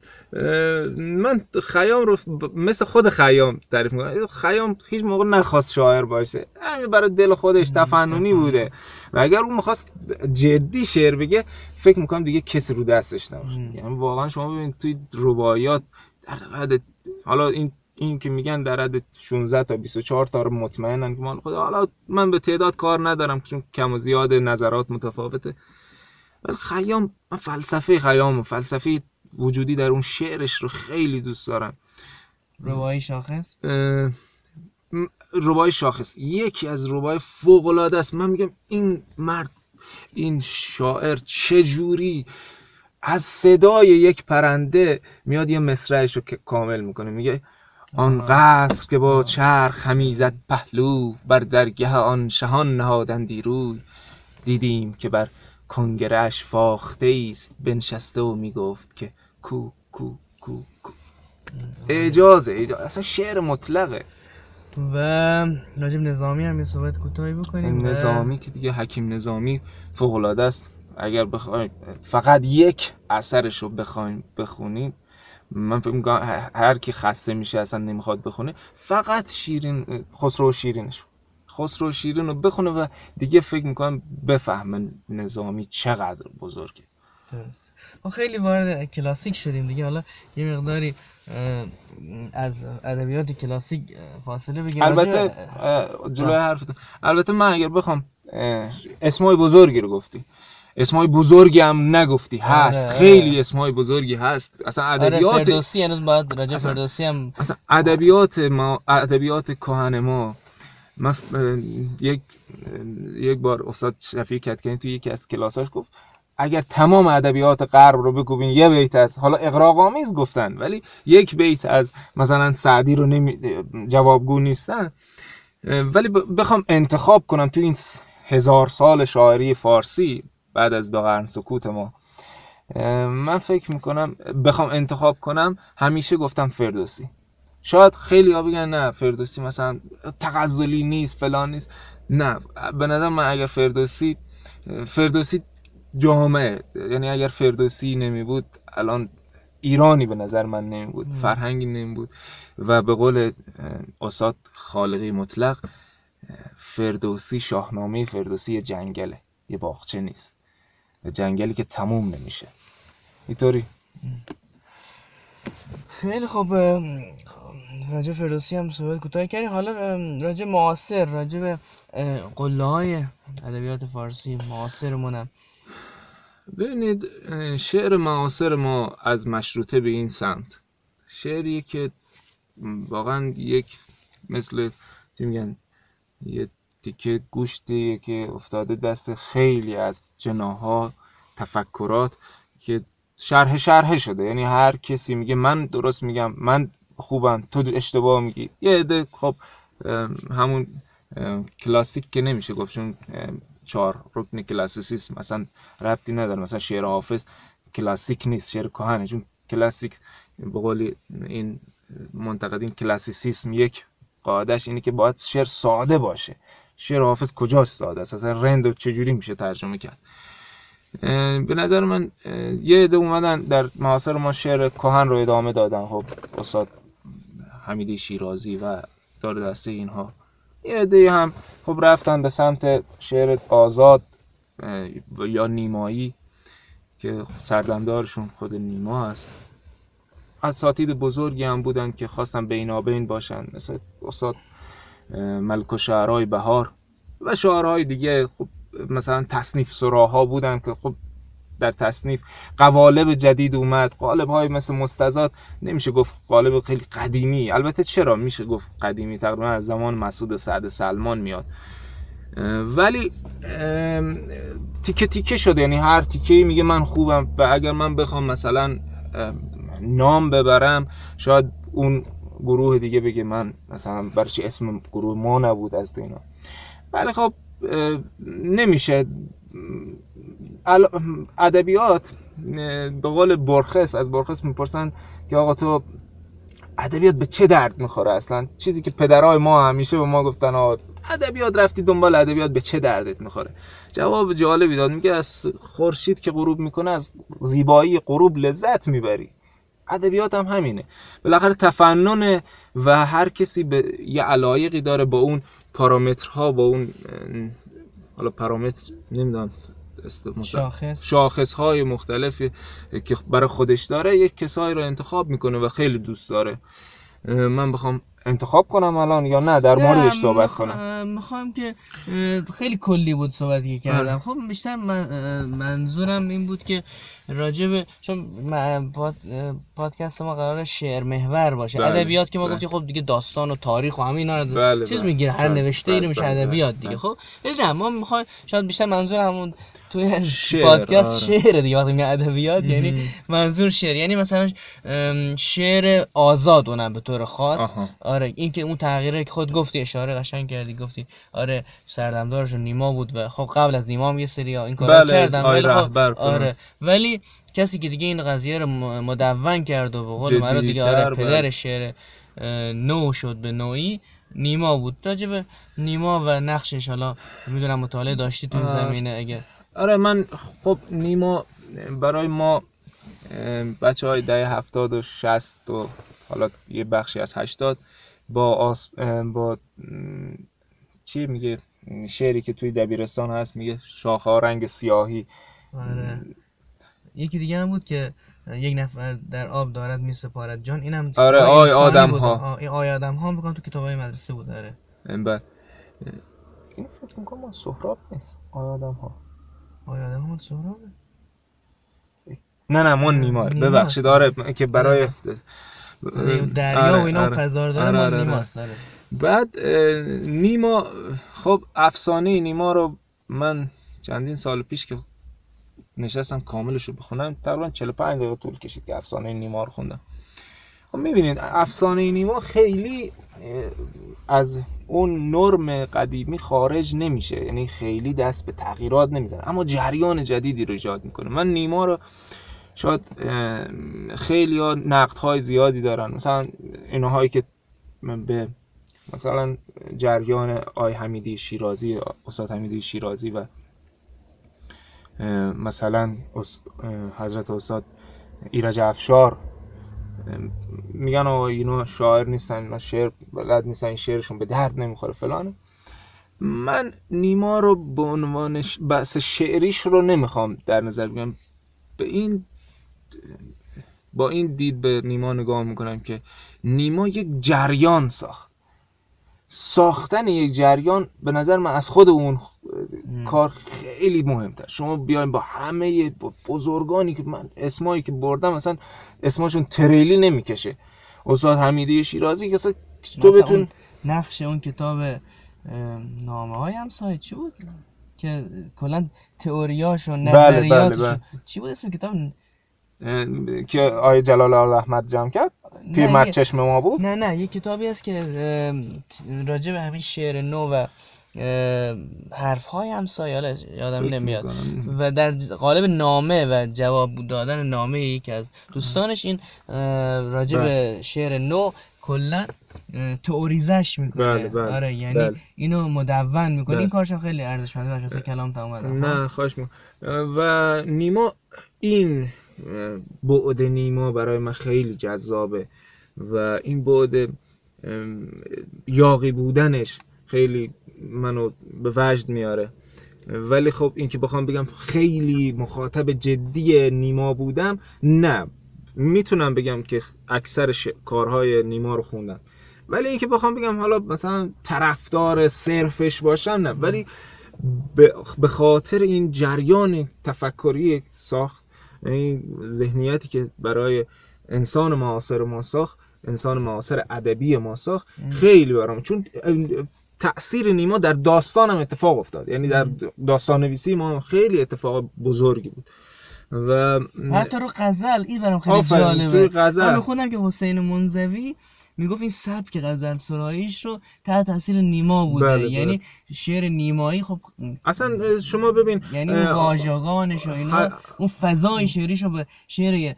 من خیام رو مثل خود خیام تعریف می‌کنم. خیام هیچ موقع نخواست شاعر باشه. همین برای دل خودش تفننی بوده. و اگر اون می‌خواست جدی شعر بگه فکر می‌کنم دیگه کسی رو دستش نباشه. یعنی واقعا شما ببینید توی رباعیات در حد حالا این این که میگن در حد 16 تا 24 تا رو مطمئنن که من خدا. حالا من به تعداد کار ندارم چون کم و زیاد نظرات متفاوته. ولی خیام من فلسفه خیام و فلسفه وجودی در اون شعرش رو خیلی دوست دارم. ربای شاخص؟ ربای شاخص. یکی از ربای فوق العاده است. من میگم این مرد این شاعر چجوری از صدای یک پرنده میاد یه مصرعش رو کامل می‌کنه. میگه آن قصر که با چرخ خمیزد پهلو بر درگه آن شهان نهادندی روی. دیدیم که بر کنگرش فاخته است بنشسته و می‌گفت که کو کو کو کو. اجازه اجازه اصلا شعر مطلقه. و راجب نظامی هم یه صحبت کوتاهی بکنیم نظامی که دیگه حکیم نظامی فوق العاده است. اگر بخوایم فقط یک اثرش رو بخوایم بخونیم من فکر می‌کنم هر کی خسته میشه اصلا نمی‌خواد بخونه فقط شیرین خسرو شیرینش. خسرو شیرین رو بخونه و دیگه فکر می‌کنم بفهمه نظامی چقدر بزرگه. درست. ما خیلی وارد کلاسیک شدیم دیگه. حالا یه مقداری از ادبیات کلاسیک فاصله بگیریم. البته جلوی حرف البته من اگر بخوام اسمای بزرگی رو گفتی. اسمای بزرگی هم نگفتی. هست. آره، خیلی آره. اسمای بزرگی هست. اصلا آره، ادبیات آره فردوسی یعنی بعد راجع فردوسی هم اصلا ادبیات ما ادبیات کهن ما من یک یک بار استاد شفیع کتکنی توی یکی از کلاساش گفت اگر تمام ادبیات غرب رو بکوبین یه بیت از حالا اقراق آمیز گفتن ولی یک بیت از مثلا سعدی رو نمی... جوابگو نیستن. ولی بخوام انتخاب کنم تو این هزار سال شاعری فارسی بعد از دو قرن سکوت ما. من فکر می‌کنم بخوام انتخاب کنم همیشه گفتم فردوسی. شاید خیلی ها بگن نه فردوسی مثلا تغزلی نیست فلان نیست. نه به نظر من اگر فردوسی فردوسی جامعه. یعنی اگر فردوسی نمی بود الان ایرانی به نظر من نمی بود فرهنگی نمی بود و به قول استاد خالقی مطلق فردوسی شاهنامه فردوسی یه جنگله یه باغچه نیست. جنگلی که تموم نمیشه. اینطوری. خیلی خوب راجع فردوسی هم صحبت کوتاه کردیم. حالا راجع معاصر راجع به قله های ادبیات فارسی معاصرمونم ببینید شعر معاصر ما از مشروطه به این سمت. شعریه که واقعا یک مثل چی میگن یه تیکه گوشتی که افتاده دست خیلی از جناها تفکرات که شرح شرح شده. یعنی هر کسی میگه من درست میگم من خوبم تو اشتباه میگی. یه عده خب همون کلاسیک که نمیشه گفت چون چهار رکن کلاسیسیسم. مثلا ربطی نداره. مثلا شعر حافظ کلاسیک نیست شعر کهنه. چون کلاسیک به قول این منتقدین کلاسیسیسم یک قاعدش اینه که باید شعر ساده باشه. شعر حافظ کجاست ساده است؟ اصلا رند و چجوری میشه ترجمه کرد؟ به نظر من یه عده اومدن در معاصر ما شعر کهن رو ادامه دادن. خب استاد حمیدی شیرازی و دار دسته اینها. یه عده هم خب رفتن به سمت شعر آزاد یا نیمایی که سردمدارشون خود نیما است اساتید بزرگی هم بودن که خواستن بینابین باشن مثل استاد ملک و شعرهای بهار. و شعرهای دیگه خب مثلا تصنیف سراها بودن که خب در تصنیف. قوالب جدید اومد. قالب های مثل مستزاد نمیشه گفت قالب خیلی قدیمی. البته چرا؟ میشه گفت قدیمی. تقریبا از زمان مسعود سعد سلمان میاد. ولی تیکه تیکه شده یعنی هر تیکه میگه من خوبم و اگر من بخوام مثلا نام ببرم شاید اون گروه دیگه بگه من مثلا برای چی اسم گروه ما نبود از دینا ولی خب نمیشه ادبیات به قول برخس از برخس می‌پرسن که آقا تو ادبیات به چه درد می‌خوره اصلا؟ چیزی که پدرای ما همیشه به ما گفتن آقا ادبیات رفتی دنبال ادبیات به چه دردت می‌خوره؟ جواب جالبی داد میگه از خورشید که غروب می‌کنه از زیبایی غروب لذت می‌بری. ادبیات هم همینه. بالاخره تفنن و هر کسی به یه علایقی داره با اون پارامترها با اون حالا پارامتر نمی‌دونم شاخص شاخص. های مختلفی که برای خودش داره یک کسایی رو انتخاب می‌کنه و خیلی دوست داره. من بخوام انتخاب کنم الان یا نه در موردش صحبت کنم می‌خوام که خیلی کلی بود صحبتی که کردم خب بیشتر من منظورم این بود که راجب چون پاد... پادکست ما قرار شعر محور باشه بله. ادبیات که ما بله. گفتیم خب دیگه داستان و تاریخ و همین رو بله چیز بله. می‌گیره هر بله. نوشته ای رو میشه ادبیات دیگه خب نه ما می‌خوایم شاید بیشتر منظور همون توی پادکست آره. شعر دیگه وقتی میگه ادبیات یعنی منظور شعر. یعنی مثلا شعر آزاد اونم به طور خاص. آره این که اون تغییره که خود گفتی اشاره قشنگ کردی گفتی آره سردمدارشون نیما بود و خب قبل از نیما هم یه سری این کارو بله. کردن ولی خب آره. ولی کسی که دیگه این قضیه رو مدون کرد و به قول مرا دیگه آره پدر بله. شعر نو شد به نوعی نیما بود. راجب نیما و نقشش حالا می‌دونم مطالعه داشتی تو زمینه اگه آره من خب نیما برای ما بچه های ده هفتاد و شست و حالا یه بخشی از هشتاد با آس... با چی میگه شعری که توی دبیرستان هست میگه شاخه ها رنگ سیاهی. آره. یکی دیگه هم بود که یک نفر در آب دارد می سپارد. جان اینم آره آی آدم ها. آی آدم ها بکنم تو کتاب های مدرسه بود. آره. این این فکر می‌کنم سهراب نیست. آی آدم ها. آیا آدم سهرابه. نه نه من نیمار ببخشید. آره که برای دریا و اینا آره. داره آره آره نیماست آره. بعد نیما خب افسانه نیما رو من چندین سال پیش که نشستم کاملش رو بخونم تقریبا 45 دقیقه طول کشید که افسانه نیما رو خوندم. خب می‌بینید افسانه نیما خیلی از اون نرم قدیمی خارج نمیشه. یعنی خیلی دست به تغییرات نمی‌زنه. اما جریان جدیدی رو ایجاد می‌کنه. من نیما رو شاید خیلی ها نقد های زیادی دارن. مثلا اینهایی که به مثلا جریان آی حمیدی شیرازی استاد حمیدی شیرازی و مثلا حضرت استاد ایرج افشار میگن آقا اینا شاعر نیستن اینا شعر بلد نیستن این شعرشون به درد نمی‌خوره فلان من نیما رو به عنوان بحث شعریش رو نمی‌خوام در نظر بگم به این با این دید به نیما نگاه می‌کنم که نیما یک جریان ساخت. ساختن یک جریان به نظر من از خود اون کار خیلی مهمتر. شما بیاین با همه بزرگانی که من اسمایی که بردم مثلا اسماشون تریلی نمی‌کشه. استاد حمیدی شیرازی که تو بتون نقش اون کتاب نامه های هم سایت چی بود؟ که کلا تئوریاش و بله، نظریاتش بله بله. چی بود اسم کتاب؟ که آیه جلال آل احمد جمع کرد؟ پیرمرد چشم ما بود؟ نه نه یه کتابی هست که راجع به همین شعر نو و حرف های همسایه یادم نمیاد. و در قالب نامه و جواب دادن نامه یکی از دوستانش این راجع به بله. شعر نو کلا تئوریزش می‌کنه. بله بله. آره یعنی بله. اینو مدون می‌کنه. این کارش خیلی ارزشمنده باشه کلام تمام نه خواهش و نیما این بعد نیما برای من خیلی جذابه. و این بعد یاقی بودنش خیلی منو به وجد میاره. ولی خب این که بخوام بگم خیلی مخاطب جدی نیما بودم نه. می‌تونم بگم که اکثر کارهای نیما رو خوندم. ولی اینکه بخوام بگم حالا مثلا طرفدار صرفش باشم نه. ولی به خاطر این جریان تفکری ساخت این ذهنیتی که برای انسان معاصر ما ساخت انسان معاصر ادبی ما ساخت خیلی برام. چون تاثیر نیما در داستان هم اتفاق افتاد. یعنی در داستان نویسی ما خیلی اتفاق بزرگی بود. و حتی رو غزل این برام خیلی جالبه. غزل. خودم که حسین منزوی می‌گفت این سبک غزل سراییش رو تحت تاثیر نیما بوده. بله، یعنی شعر نیمایی خب اصلا شما ببین یعنی اون واژگانش و اینا اون فضای شعریش رو به شعر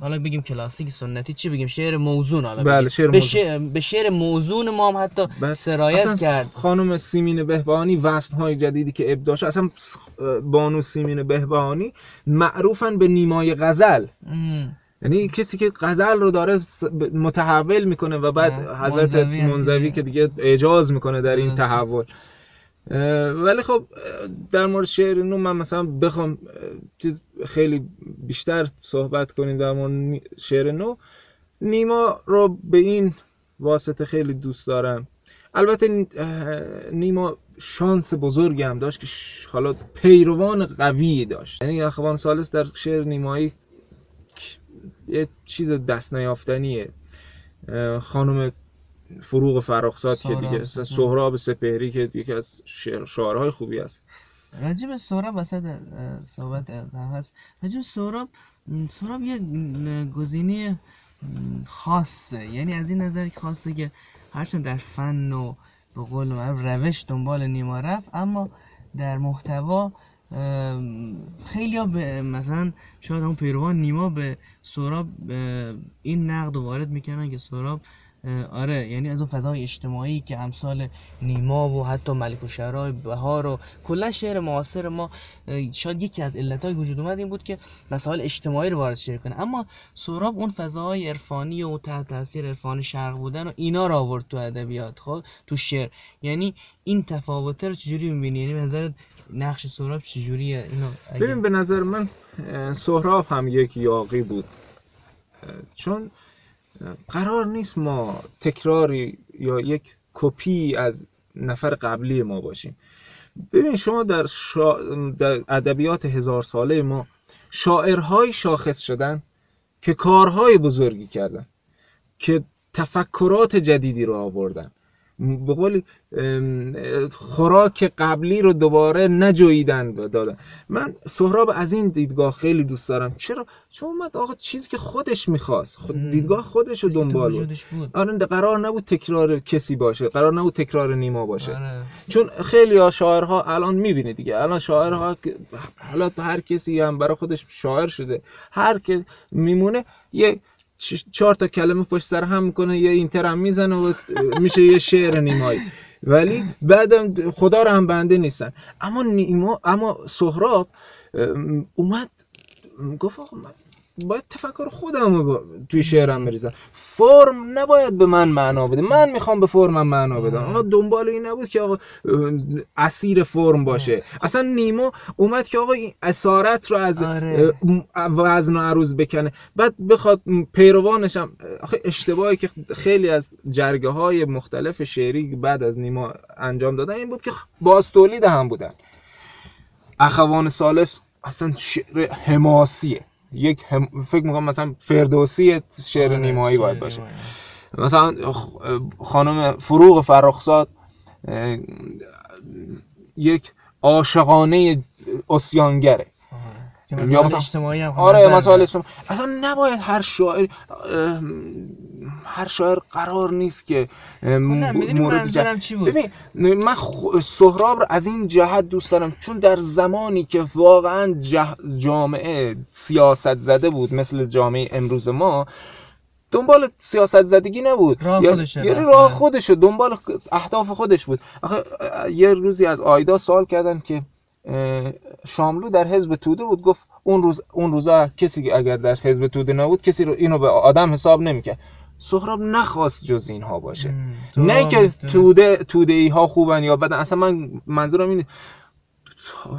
حالا بگیم کلاسیک سنتی چی بگیم؟ شعر موزون حالا بله. شعر به. شعر... به شعر موزون ما هم حتی سرایت اصلا کرد. خانم سیمین بهبانی وزن های جدیدی که ابداع شد. اصلا بانو سیمین بهبانی معروفن به نیمای غزل. ام. یعنی کسی که غزل رو داره متحول می‌کنه و بعد حضرت منزوی. که دیگه اعجاز می‌کنه در این. تحول ولی خب در مورد شعر نو من مثلا بخوام چیز خیلی بیشتر صحبت کنیم در مورد شعر نو نیما رو به این واسطه خیلی دوست دارم البته نیما شانس بزرگی هم داشت که حالا پیروان قوی داشت یعنی اخوان سالس در شعر نیمایی یه چیز دست نیافتنیه. خانم فروغ فراخزاد که دیگه. سهراب. سپهری که یکی از شعر شعرهای خوبی است. راجب سهراب وسط صحبت هست راجب سهراب سهراب یه گزینه خاصه. یعنی از این نظر که خاصه که هرچند در فن و به قول معروف روش دنبال نیما رفت اما در محتوا خیلی ها به مثلا شاید اون پیروان نیما به سهراب اه، این نقد وارد می‌کنن که سهراب اه، آره یعنی از اون فضای اجتماعی که امثال نیما و حتی ملک و شعرهای بهار و کلا شعر معاصر ما شاید یکی از علتهای وجود اومد این بود که مسائل اجتماعی رو وارد شعر کنه. اما سهراب اون فضاهای عرفانی و تحت تاثیر عرفان شرق بودن و اینا رو آورد تو ادبیات خب تو شعر. یعنی این تفاوته رو چجوری می‌بینی؟ یعنی نظرت نقش سهراب چجوریه؟ اینو اگه- ببین به نظر من سهراب هم یک یاقی بود. چون قرار نیست ما تکراری یا یک کپی از نفر قبلی ما باشیم. ببین شما در, شا... ادبیات هزار ساله ما شاعرهای شاخص شدن که کارهای بزرگی کردن که تفکرات جدیدی رو آوردن. به اه، خوراک قبلی رو دوباره نجویدن و دادن. من سهراب از این دیدگاه خیلی دوست دارم. چرا؟ چون اومد آقا چیزی که خودش می‌خواست. خود. دیدگاه خودش رو دنبال بود. آره قرار نبود تکرار کسی باشه. قرار نبود تکرار نیما باشه. آره. چون خیلی ها شاعرها الان می‌بینه دیگه. الان شاعرها که- حالا هر کسی هم برای خودش شاعر شده. هر که میمونه یه چهار تا کلمه پشت سر هم می‌کنه یه اینتر هم می‌زنه و میشه یه شعر نیمایی. ولی بعدم خدا رو هم بنده نیستن. اما نیما اما سهراب اومد گفت باید تفکر خودم رو با- توی شعرم بریزم. فرم نباید به من معنا بده. من می‌خوام به فرمم معنا بدم. آقا دنبال این نبود که آقا اسیر فرم باشه. اصلا نیما اومد که آقا این اسارت رو از آره. وزن و عروض بکنه. بعد بخواد پیروانش هم آخه اشتباهی که خیلی از جرگه های مختلف شعری بعد از نیما انجام دادن این بود که باز تولید هم بودن. اخوان سالس اصلا شعر حماسیه. یک هم... فکر می‌کنم مثلا فردوسی شعر آره، نیمایی باید باشه نیمایی. مثلا خانم فروغ فرخزاد یک عاشقانه اسیانگره که یا مسائل مثلا- اجتماعی هم آره مسائل. اجتماعی. اصلا نباید هر شاعر هر شاعر قرار نیست که می‌دونی مورد جه- چی بود ببین من خ- سهراب رو از این جهت دوست دارم چون در زمانی که واقعا جه- جامعه سیاست زده بود مثل جامعه امروز ما دنبال سیاست زدگی نبود راه یا- خودشه یعنی. راه خودشه دنبال اهداف خودش بود آخه یه روزی از آیدا سوال کردن که شاملو در حزب توده بود. گفت اون روز اون روزا کسی اگر در حزب توده نبود کسی رو اینو به آدم حساب نمی‌کرد. سهراب نخواست جز اینها باشه. نه که. توده توده ای ها خوبن یا بدن. اصلا من منظورم اینه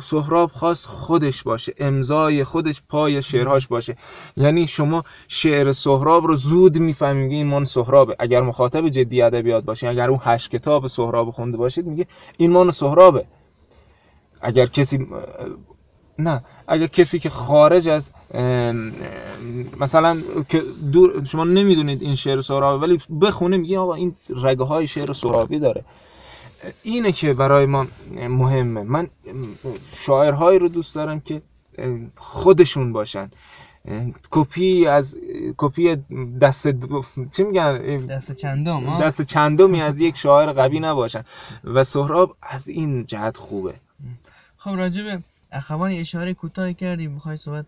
سهراب خواست خودش باشه. امضای خودش پای شعرهاش باشه. یعنی شما شعر سهراب رو زود می‌فهمید این من سهرابه. اگر مخاطب جدی ادبیات باشه اگر اون هشت کتاب سهراب خونده باشید میگه این من سهرابه. اگر کسی نه اگر کسی که خارج از مثلا که دور شما نمی‌دونید این شعر سهرابی ولی بخونه میگه آقا این رگه های شعر سهرابی داره. اینه که برای ما مهمه. من شاعرهایی رو دوست دارم که خودشون باشن. کپی از کپی دست چی میگن؟ دست چندم دست چندمی از یک شاعر قوی نباشن. و سهراب از این جهت خوبه. خب راجبه اخوان اشاره کوتاهی کردی می‌خوای صحبت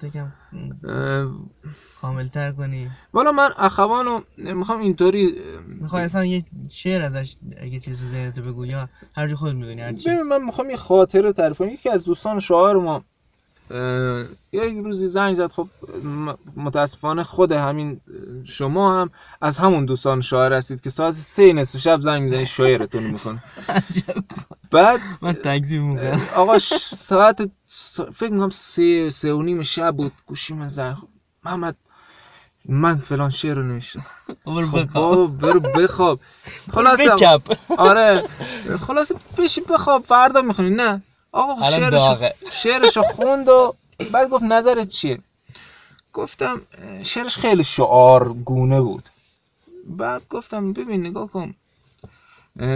کامل تر کنی. والا من اخوانو می‌خوام اینطوری می‌خوای اصلا یه شعر ازش اگه چیزی ذهنتو بگو یا هر جا خود می‌دونی هر چی من می‌خوام یه خاطره تعریف کنم. یکی از دوستان شاعر ما یک روزی زنگ زد. خب متاسفانه خود همین شما هم از همون دوستان شاعر هستید که ساعت سه نصف شب زنگ می‌زنید شاعرتون می‌کنه. بعد من تکذیب می‌کنم. آقا ساعت فکر می‌کنم سه سه و نیم شب بود. گوشی من زنگ محمد من فلان شعر رو نوشتم. خب بخواب. برو بخواب. خلاص بکپ آره. خلاص بشی بخواب. فردا می‌خونی. نه. آقا شعرشو داغه. شعرشو خوند و بعد گفت نظرت چیه؟ گفتم شعرش خیلی شعار گونه بود. بعد گفتم ببین نگاه کن.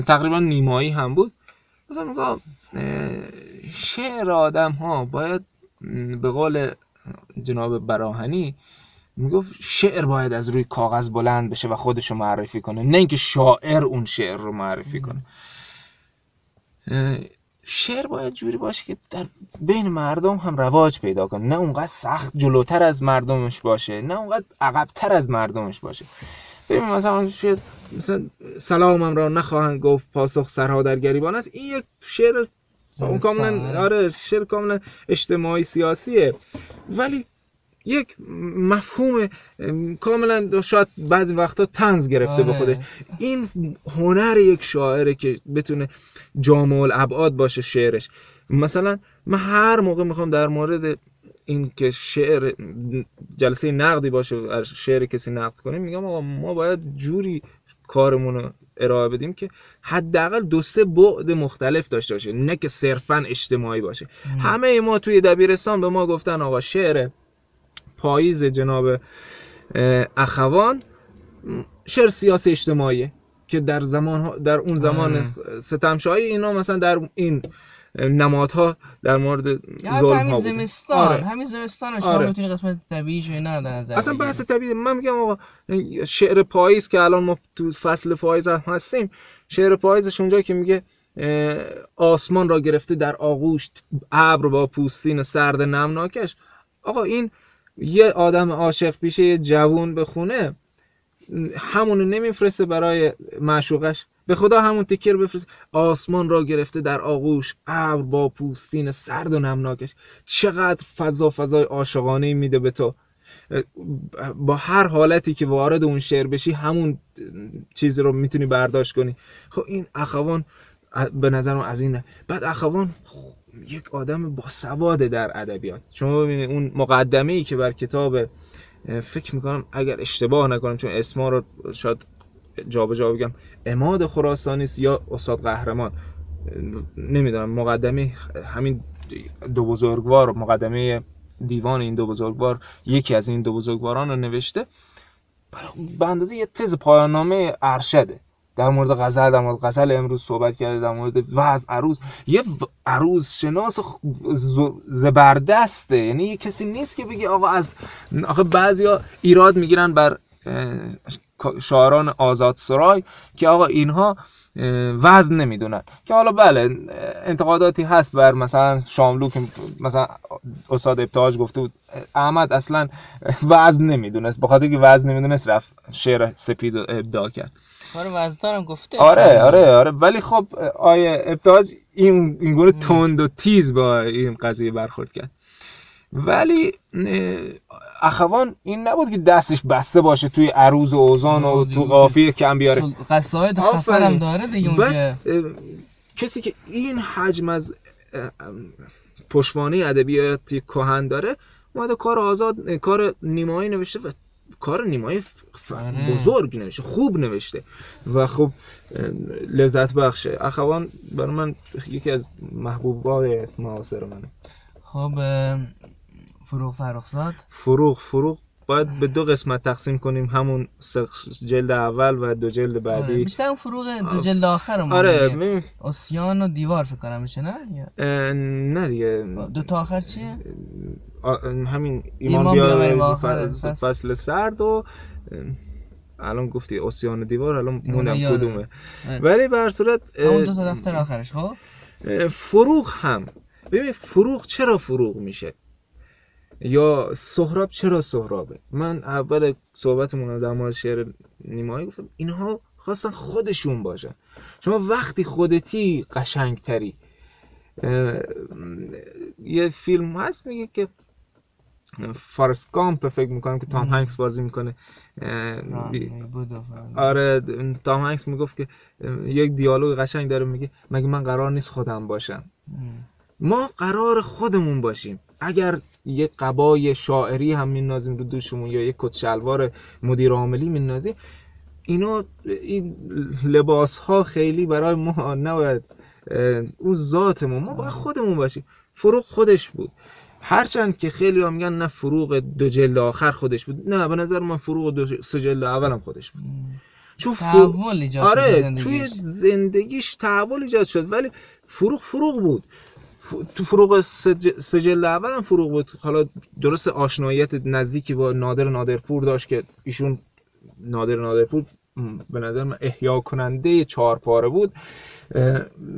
تقریبا نیمایی هم بود. گفتم نگاه اه، شعر آدم ها باید به قول جناب براهنی می‌گفت شعر باید از روی کاغذ بلند بشه و خودشو معرفی کنه نه اینکه شاعر اون شعر رو معرفی کنه. شعر باید جوری باشه که در بین مردم هم رواج پیدا کنه. نه اونقدر سخت جلوتر از مردمش باشه نه اونقدر عقبتر از مردمش باشه. ببین مثلا شعر مثلا سلامم را نخواهند گفت پاسخ سرها در گریبان است. این یک شعر کاملا آره شعر کاملا اجتماعی سیاسیه. ولی یک مفهوم ام، کاملا شاید بعضی وقتا تنز گرفته به آره. خوده این هنر یک شاعره که بتونه جامع الابعاد باشه شعرش. مثلا من هر موقع می‌خوام در مورد این که شعر جلسه نقدی باشه شعر کسی نقد کنیم میگم آقا ما باید جوری کارمون رو ارائه بدیم که حداقل دو سه بعد مختلف داشته باشه نه که صرفا اجتماعی باشه. همه ما توی دبیرستان به ما گفتن آقا شعر پاییز جناب اخوان شعر سیاسی اجتماعیه که در زمان در اون زمان آره. ستمشاهی اینا مثلا در این نمادها در مورد حتی ظلم همین. زمستان آره. همین زمستان شما آره. می‌تونی قسمت طبیعیش اینا در نظر اصلا. بحث طبیعی من میگم آقا شعر پاییز که الان ما تو فصل پاییز هم هستیم شعر پاییزش اونجا که میگه آسمان را گرفته در آغوش ابر با پوستین سرد نمناکش آقا این یه آدم عاشق پیشه یه جوون بخونه همونو نمیفرسته برای معشوقش. به خدا همون تکر بفرست. آسمان را گرفته در آغوش ابر با پوستین سرد و نمناکش. چقدر فضا فضای عاشقانه میده به تو. با هر حالتی که وارد اون شعر بشی همون چیز رو می‌تونی برداشت کنی. خب این اخوان به نظر از این بعد اخوان یک آدم با سواده در ادبیات. شما ببینید اون مقدمه ای که بر کتاب فکر می‌کنم اگر اشتباه نکنم چون اسما رو شاید جابجا بگم اماد خراسانی است یا استاد قهرمان. نمی‌دونم مقدمه همین دو بزرگوار مقدمه دیوان این دو بزرگوار یکی از این دو بزرگواران رو نوشته. به اندازه یه تز پایان نامه ارشده. در مورد غزل در مورد غزل امروز صحبت کرده در مورد وزن عروض. یه عروض شناس زبردسته. یعنی یه کسی نیست که بگی آقا از آخه بعضیا ایراد می‌گیرن بر شاعران آزاد سرای که آقا اینها وزن نمی‌دونن. که حالا بله انتقاداتی هست بر مثلا شاملو که مثلا استاد ابتهاج گفته بود احمد اصلا وزن نمی‌دونست. بخاطر که وزن نمی‌دونست رفت شعر سپید ابداع کرد. کار وزدارم گفته. آره آره. آره ولی خب آیه ابتهاج این این گونه تند و تیز با این قضیه برخورد کرد. ولی اخوان این نبود که دستش بسته باشه توی عروض و اوزان و تو قافیه کم بیاره. قصاید خفنم داره دیگه اونجا. کسی که این حجم از پشوانه ادبیاتی کهن داره اومده کار آزاد کار نیمایی نوشته و کار نیمای ف... آره. بزرگ نوشته خوب نوشته. و خب لذت بخشه. اخوان برای من یکی از محبوبای معاصر منه. خب فروغ فرخزاد؟ فروغ فروغ. باید به دو قسمت تقسیم کنیم. همون جلد اول و دو جلد آره. بعدی. بیشتر فروغ دو جلد آخر آره. ببین، اسیان و دیوار فکر کنم میشه نه؟ نه دیگه. دو تا آخر چیه؟ همین ایمان, ایمان آخر فصل, سرد و الان گفتی اسیان دیوار الان یادم. کدومه. آره. ولی به هر صورت اه، همون دو تا دفتر آخرش خب؟ فروغ هم. ببین فروغ چرا فروغ میشه؟ یا سهراب چرا سهرابه؟ من اول صحبتمون در مورد شعر نیمایی گفتم اینها خواستن خودشون باشن. شما وقتی خودتی قشنگتری یه فیلم هست میگه که فارست گامپ فکر می‌کنم که تام. هنگس بازی می‌کنه. آره تام هنگس می‌گفت که یک دیالوگ قشنگ داره میگه مگه من قرار نیست خودم باشم. ما قرار خودمون باشیم اگر یک قبای شاعری هم میندازیم رو دوشمون یا یک کت شلوار مدیر عاملی میندازیم اینا این لباس ها خیلی برای ما نباید اون ذات ما ما باید خودمون باشیم فروغ خودش بود هرچند که خیلی هم میگن نه فروغ دو جلد آخر خودش بود. نه به نظر من فروغ دو سه جلد اولم خودش بود. چون تحول ایجاد شد آره تو توی زندگیش. زندگیش تحول ایجاد شد ولی فروغ فروغ بود. ف... تو فروغ سج... سجل اول هم فروغ بود. حالا درست آشناییت نزدیکی با نادر نادرپور داشت که ایشون نادر نادرپور به نظر من احیا کننده چهار پاره بود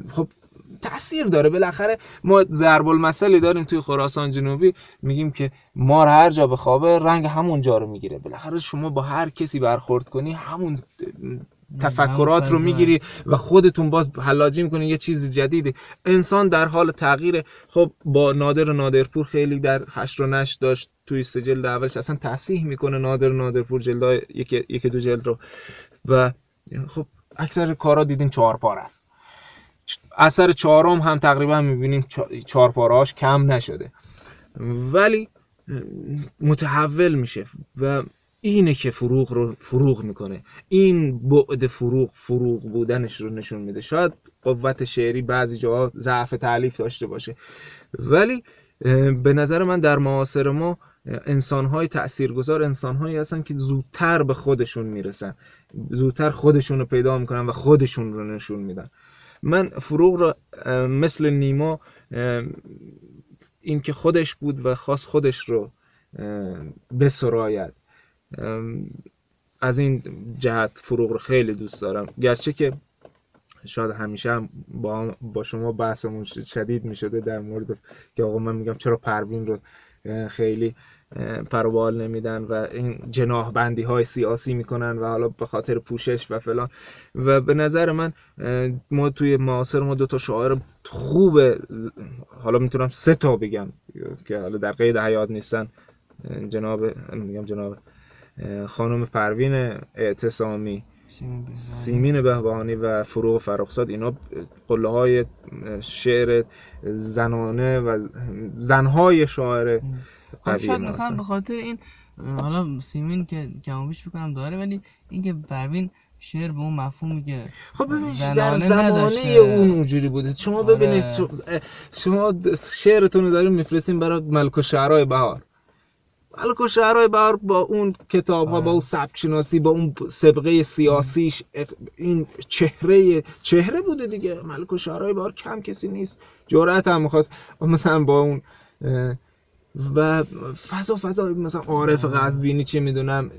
خب تاثیر داره. بالاخره ما ضرب المثلی داریم توی خراسان جنوبی میگیم که مار هر جا بخوابه رنگ همون جا رو می‌گیره. بالاخره شما با هر کسی برخورد کنی همون تفکرات رو. می‌گیری و خودتون باز حلاجی می‌کنی یه چیز جدیده. انسان در حال تغییره. خب با نادر نادرپور خیلی در هشت و نشت داشت توی سه جلد اولش اصلا تصحیح می‌کنه نادر نادرپور جلدای یک دو جلد رو. و خب اکثر کارا دیدیم چهار پار است. اثر چهارم هم تقریبا می‌بینیم چهار پارهاش کم نشده. ولی متحول میشه و اینه که فروغ رو فروغ می‌کنه. این بعد فروغ فروغ بودنش رو نشون میده. شاید قوت شعری بعضی جاها ضعف تعلیف داشته باشه. ولی به نظر من در معاصر ما انسانهای تاثیرگذار انسانهایی هستن که زودتر به خودشون می‌رسن. زودتر خودشون رو پیدا می‌کنن و خودشون رو نشون میدن. من فروغ رو اه، مثل نیما این که خودش بود و خواست خودش رو بسراید. از این جهت فروغ رو خیلی دوست دارم. گرچه که شاید همیشه هم با, با شما بحثمون شدید می شده در مورد که آقا من میگم چرا پروین رو خیلی پروبال نمیدن و این جناح بندی های سیاسی می‌کنن و حالا به خاطر پوشش و فلان و به نظر من ما توی معاصر ما دو تا شاعر خوب حالا می‌تونم سه تا بگم که حالا در قید حیات نیستن جناب میگم جناب خانم پروین اعتصامی سیمین بهبهانی. و فروغ فرخزاد اینا قله های شعر زنانه و زنهای شاعر شاید ما مثلا. به خاطر این حالا سیمین که کمابیش بکنم داره ولی اینکه پروین شعر به اون مفهومی که خب ببینید در زمانه. اون اونجوری بوده شما آره. ببینید شما- شما شعرتون رو داریم میفرستین برای ملک و شعرهای بهار ملک و شعرهای بهار با اون کتاب آره. با اون سبک شناسی با اون سبقه سیاسیش این چهره چهره بوده دیگه ملک و شعرهای بهار کم کسی نیست جرأت هم می‌خواست مثلا با اون و فضا فضا مثلا عارف قزوینی چه می‌دونم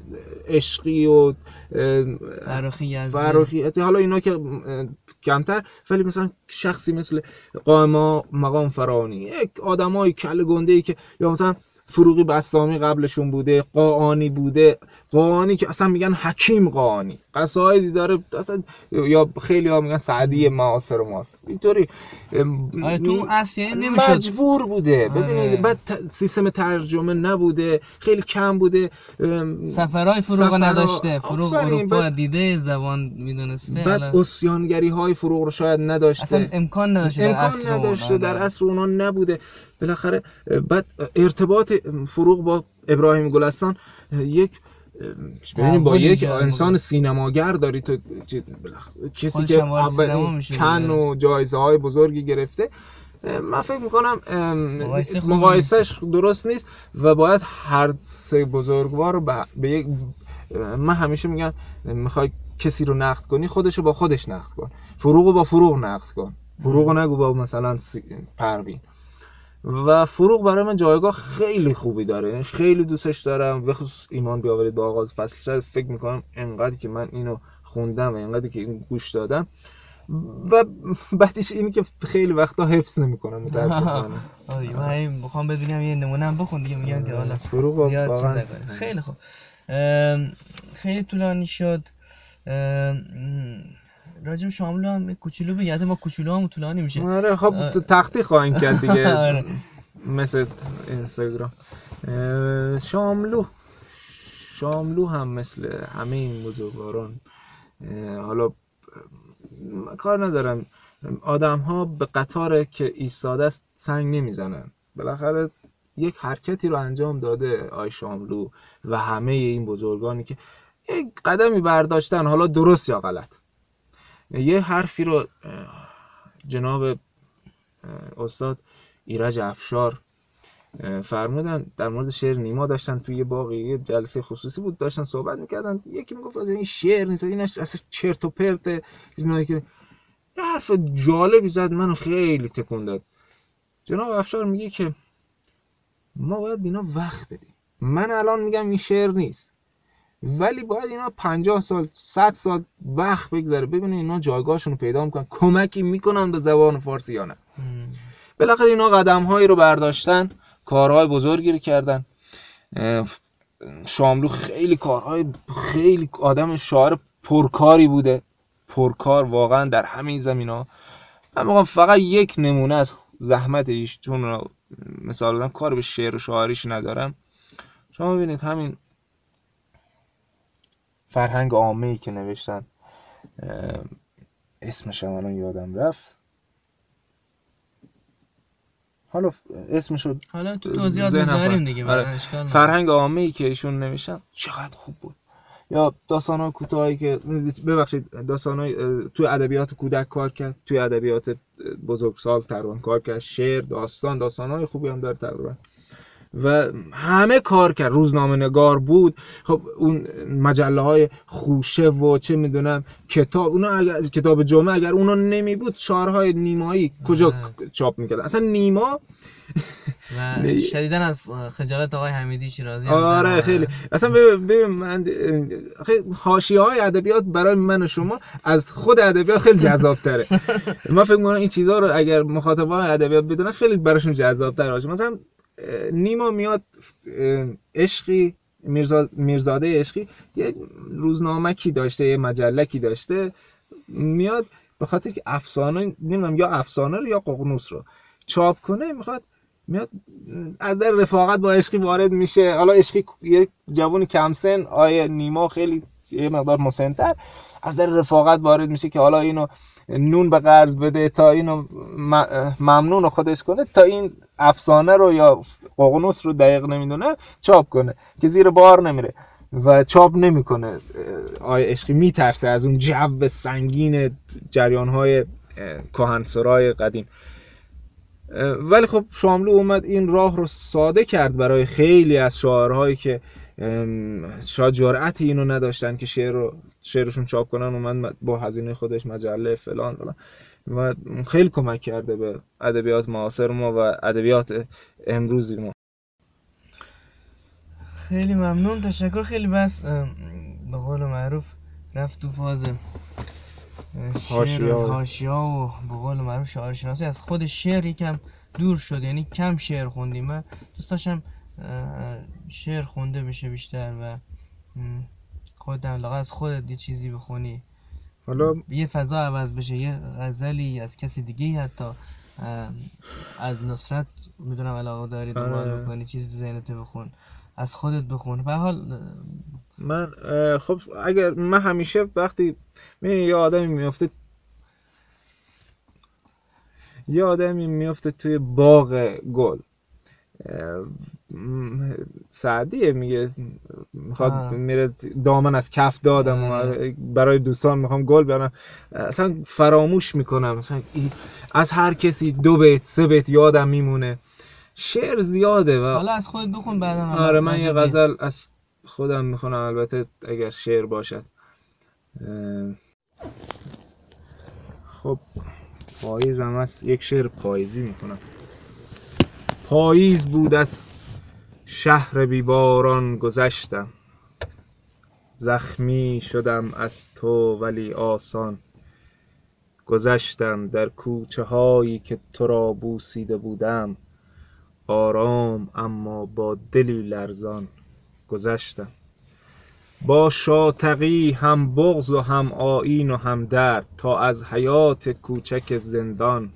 عشقی و فراخی فراخی حالا اینا که کمتر ولی مثلا شخصی مثل قائما مقام فرانی یک آدمای کله گنده ای که یا مثلا فروغی بستامی قبلشون بوده قاانی بوده. قاانی که اصلا میگن حکیم قاانی. قصایدی داره اصلا یا خیلی ها میگن سعدی معاصر ماست. اینطوری. آره تو اصل یعنی مجبور بوده. آره. ببینید بعد سیستم ترجمه نبوده خیلی کم بوده. سفرهای فروغ سفرها- نداشته. فروغ. اروپا بعد- دیده زبان می‌دونسته. بعد حالا اسیانگری های فروغ رو شاید اصلا نداشته امکان نداشته در امکان اون. نداشته در آره. اصر اونا نبوده. بالاخره بعد ارتباط فروغ با ابراهیم گلستان یک ببینیم با یک انسان. سینماگر داری تو بلخ- کسی که اول کن. و جایزه های بزرگی گرفته من فکر می‌کنم مقایسهش درست نیست و باید هر سه بزرگوار رو به, به یک من همیشه میگم می‌خوای کسی رو نقد کنی خودش رو با خودش نقد کن فروغ رو با فروغ نقد کن فروغ رو نگو با مثلا سی- پروین و فروغ برای من جایگاه خیلی خوبی داره. یعنی خیلی دوستش دارم. به خصوص ایمان بیاورید با آغاز فصل شاید فکر می‌کنم انقدر که من اینو خوندم و انقدر که این گوش دادم. و بعدش اینی که خیلی وقتا حفظ نمی‌کنم متاسفانه. من همین می‌خوام بدونم یه نمونه هم بخون دیگه. میگم که حالا فروغ واقعا. خیلی خوب. خیلی طولانی شد. راجب شاملو هم کوچولو بگی. حتی ما کوچولو هم طولانی میشه. آره خب آه. تختی خواهیم کرد دیگه. آره. مثل اینستاگرام. شاملو. شاملو هم مثل همه این بزرگواران. حالا کار ندارم. آدم ها به قطار که ایستاده است سنگ نمی‌زنن. بالاخره یک حرکتی رو انجام داده آی شاملو و همه این بزرگانی که یک قدمی برداشتن. حالا درست یا غلط؟ یه حرفی رو جناب استاد ایرج افشار فرمودن در مورد شعر نیما داشتن توی یه باقی یه جلسه خصوصی بود داشتن صحبت می‌کردن یکی می‌گفت از این شعر نیست این اصلا چرت و اینایی که یه حرف جالبی زد منو خیلی تکون داد. جناب افشار میگه که ما باید بینا وقت بدیم. من الان میگم این شعر نیست. ولی باید اینا 50 سال 100 سال وقت بگذره ببینیم اینا جایگاهشون رو پیدا می‌کنن. کمکی می‌کنن به زبان فارسی یا نه. بالاخره اینا قدم هایی رو برداشتن کارهای بزرگی رو کردن. شاملو خیلی کارهای خیلی آدم شاعر پرکاری بوده. پرکار واقعا در همین زمین ها من میگم فقط یک نمونه از زحمت ایشون رو مثال بدم. کار به شعر و شاعریش ندارم. شما ببینید همین فرهنگ عامه ای که نوشتن اسمش هم الان یادم رفت. حالا اسمش رو حالا تو توضیحات پر- دیگه آره. فرهنگ عامه ای که ایشون نوشتن چقدر خوب بود. یا داستان های کوتاهی که ببخشید داستان های توی ادبیات کودک کار کرد توی ادبیات بزرگسال تقریبا کار کرد شعر داستان داستان های خوبی هم داره تقریبا. و همه کار کرد. روزنامه نگار بود. خب اون مجله های خوشه و چه می‌دونم کتاب اونا اگر کتاب جمعه اگر اونا نمی بود شعرهای نیمایی کجا. چاپ می‌کردن؟ اصلا نیما و شدیدن از خجالت آقای حمیدی شیرازی هم آره. خیلی. اصلا ببین من حاشیه های ادبیات برای من و شما از خود ادبیات خیلی جذاب تره من فکر می‌کنم این چیزها رو اگر مخاطبان ادبیات بدونن خیلی براشون جذاب تر باشه. مثلا نیما میاد عشقی میرزا- میرزاده عشقی یه روزنامکی داشته یه مجلکی داشته میاد به خاطر که افسانه نمی‌دونم یا افسانه رو یا ققنوس رو چاپ کنه می‌خواد میاد از در رفاقت با عشقی وارد میشه. حالا عشقی یه جوون کم سن آیه نیما خیلی یه مقدار مسنتر. از در رفاقت وارد میشه که حالا اینو نون به قرض بده تا اینو ممنون خودش کنه تا این افسانه رو یا ققنوس رو دقیق نمی‌دونه چاپ کنه که زیر بار نمیره و چاپ نمی‌کنه. آیه عشقی میترسه از اون جو سنگین جریان های کهنسرای قدیم. ولی خب شاملو اومد این راه رو ساده کرد برای خیلی از شاعرهایی که شاید جرأتی اینو نداشتن که شعر رو شعرشون چاپ کنن اومد با هزینه خودش مجله فلان فلان. و خیلی کمک کرده به ادبیات معاصر ما و ادبیات امروزی ما. خیلی ممنون تشکر خیلی بس. به قول معروف رفت تو فاز هاشیا و به قول معروف شاعر شناسی از خود شعر یکم دور شد یعنی کم شعر خوندیم. من دوست داشتم شعر خونده بشه بیشتر و هم لااقل از خودت یه چیزی بخونی. حالا یه فضا عوض بشه یه غزلی از کسی دیگه حتی از نصرت می‌دونم علاقه داری دنبال آره. می‌کنی چیزی تو ذهنت بخون. از خودت بخون. به حال من خب اگر من همیشه وقتی می‌بینی یه آدمی میفته یه آدمی میفته توی باغ گل سعدیه میگه می‌خواد. میره دامن از کف دادم و. برای دوستان می‌خوام گل بیارم. اصلا فراموش می‌کنم. ای- از هر کسی دو بیت سه بیت یادم میمونه. شعر زیاده و حالا از خود بخون بعدا حالا آره من یه غزل از خودم می‌خونم. البته اگر شعر باشد. خب پاییزم هست یک شعر پاییزی می‌کنم پاییز بود از شهر بیباران گذشتم. زخمی شدم از تو ولی آسان. گذشتم در کوچه هایی که تو را بوسیده بودم. آرام اما با دلی لرزان گذشتم. با شاتقی هم بغض و هم آیین و هم درد تا از حیات کوچک زندان.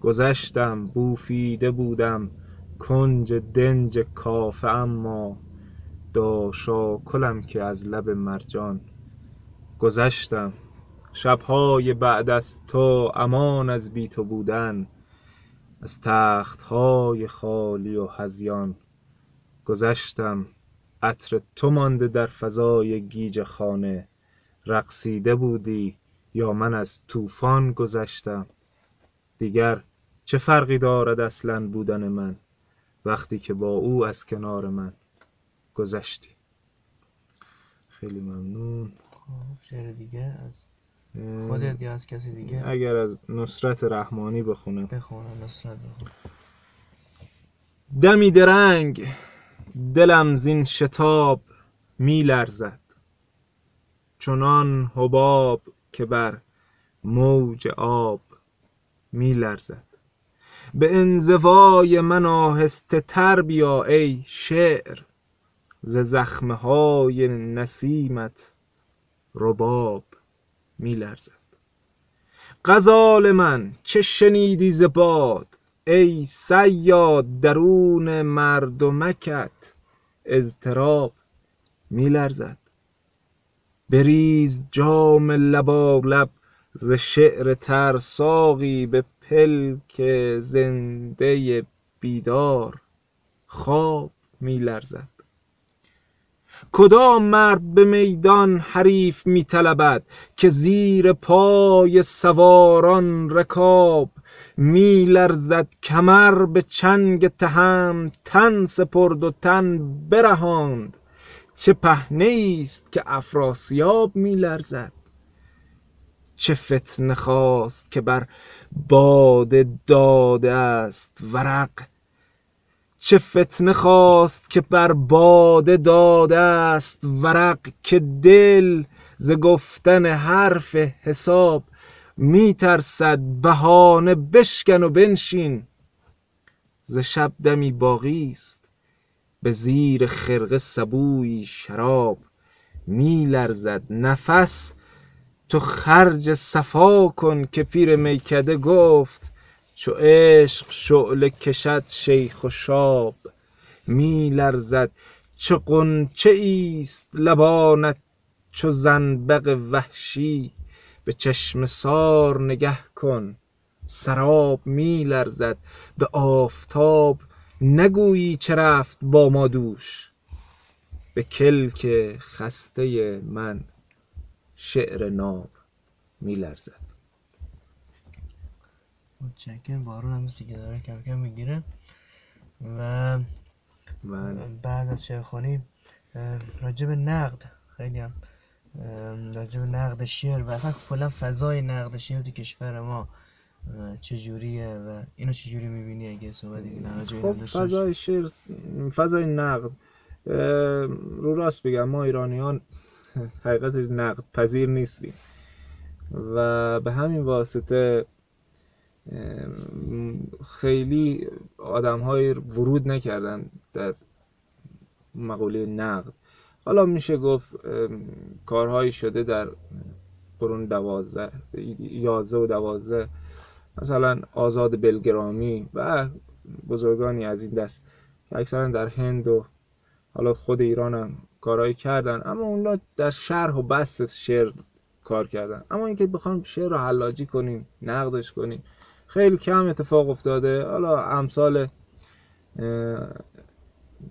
گذشتم بوفیده بودم. کنج دنج کافه اما داشاکلم که از لب مرجان گذشتم. شبهای بعد از تو امان از بی تو بودن از تختهای خالی و هزیان گذشتم. عطر تو مانده در فضای گیج خانه. رقصیده بودی یا من از طوفان گذشتم؟ دیگر چه فرقی دارد اصلا بودن من؟ وقتی که با او از کنار من گذشتی. خیلی ممنون. خب، شعر دیگه از خودت یا از کسی دیگه؟ اگر از نصرت رحمانی بخونم. بخونم نصرت بخون. دمی درنگ دلم زین شتاب می لرزد. چنان حباب که بر موج آب می لرزد. به انزوای من آهسته تر بیا ای شعر ز زخمه های نسیمت رباب می لرزد. غزال من چه شنیدی ز باد؟ ای صیاد درون مردمکت اضطراب می لرزد. بریز جام لبالب ز شعر تر ساقی به پلک زنده بیدار خواب می لرزد کدام مرد به میدان حریف می طلبد که زیر پای سواران رکاب می لرزد کمر به چنگ تهم تن سپرد و تن برهاند؟ چه پهنه است که افراسیاب می لرزد چه فتنه خواست که بر باد داده است ورق؟ چه فتنه خواست که بر باده داده است ورق که دل ز گفتن حرف حساب می ترسد بهانه بشکن و بنشین؟ ز شب دمی باقی است به زیر خرقه سبوی شراب می لرزد نفس تو خرج صفا کن که پیر میکده گفت چو عشق شعله کشد شیخ و شاب. می لرزد چه قنچه ایست لبانت چو زنبق وحشی. به چشم سار نگه کن سراب می لرزد. به آفتاب نگویی چه رفت با ما دوش. به کلک خسته من شعر ناب می لرزد متشکرم. بارون هم که داره کم کم می‌گیره. و بله. بعد از شعرخوانی اه، راجع به نقد. خیلی هم به نقد شعر و اصلا کلا فضای نقد شعر تو کشور ما چجوریه و اینو چجوری می‌بینی اگه صحبتی خب؟ فضای شعر فضای نقد. رو راست بگم ما ایرانیان حقیقتش نقد پذیر نیستیم. و به همین واسطه خیلی آدم های ورود نکردن در مقوله نقد. حالا میشه گفت کارهایی شده در قرون دوازده یازده و دوازده. مثلا آزاد بلگرامی و بزرگانی از این دست که اکثرا در هند و حالا خود ایران هم کارهایی کردن اما اونا در شرح و بست شعر کار کردن. اما اینکه بخوام شعر رو حلاجی کنیم نقدش کنیم خیلی کم اتفاق افتاده. حالا امثال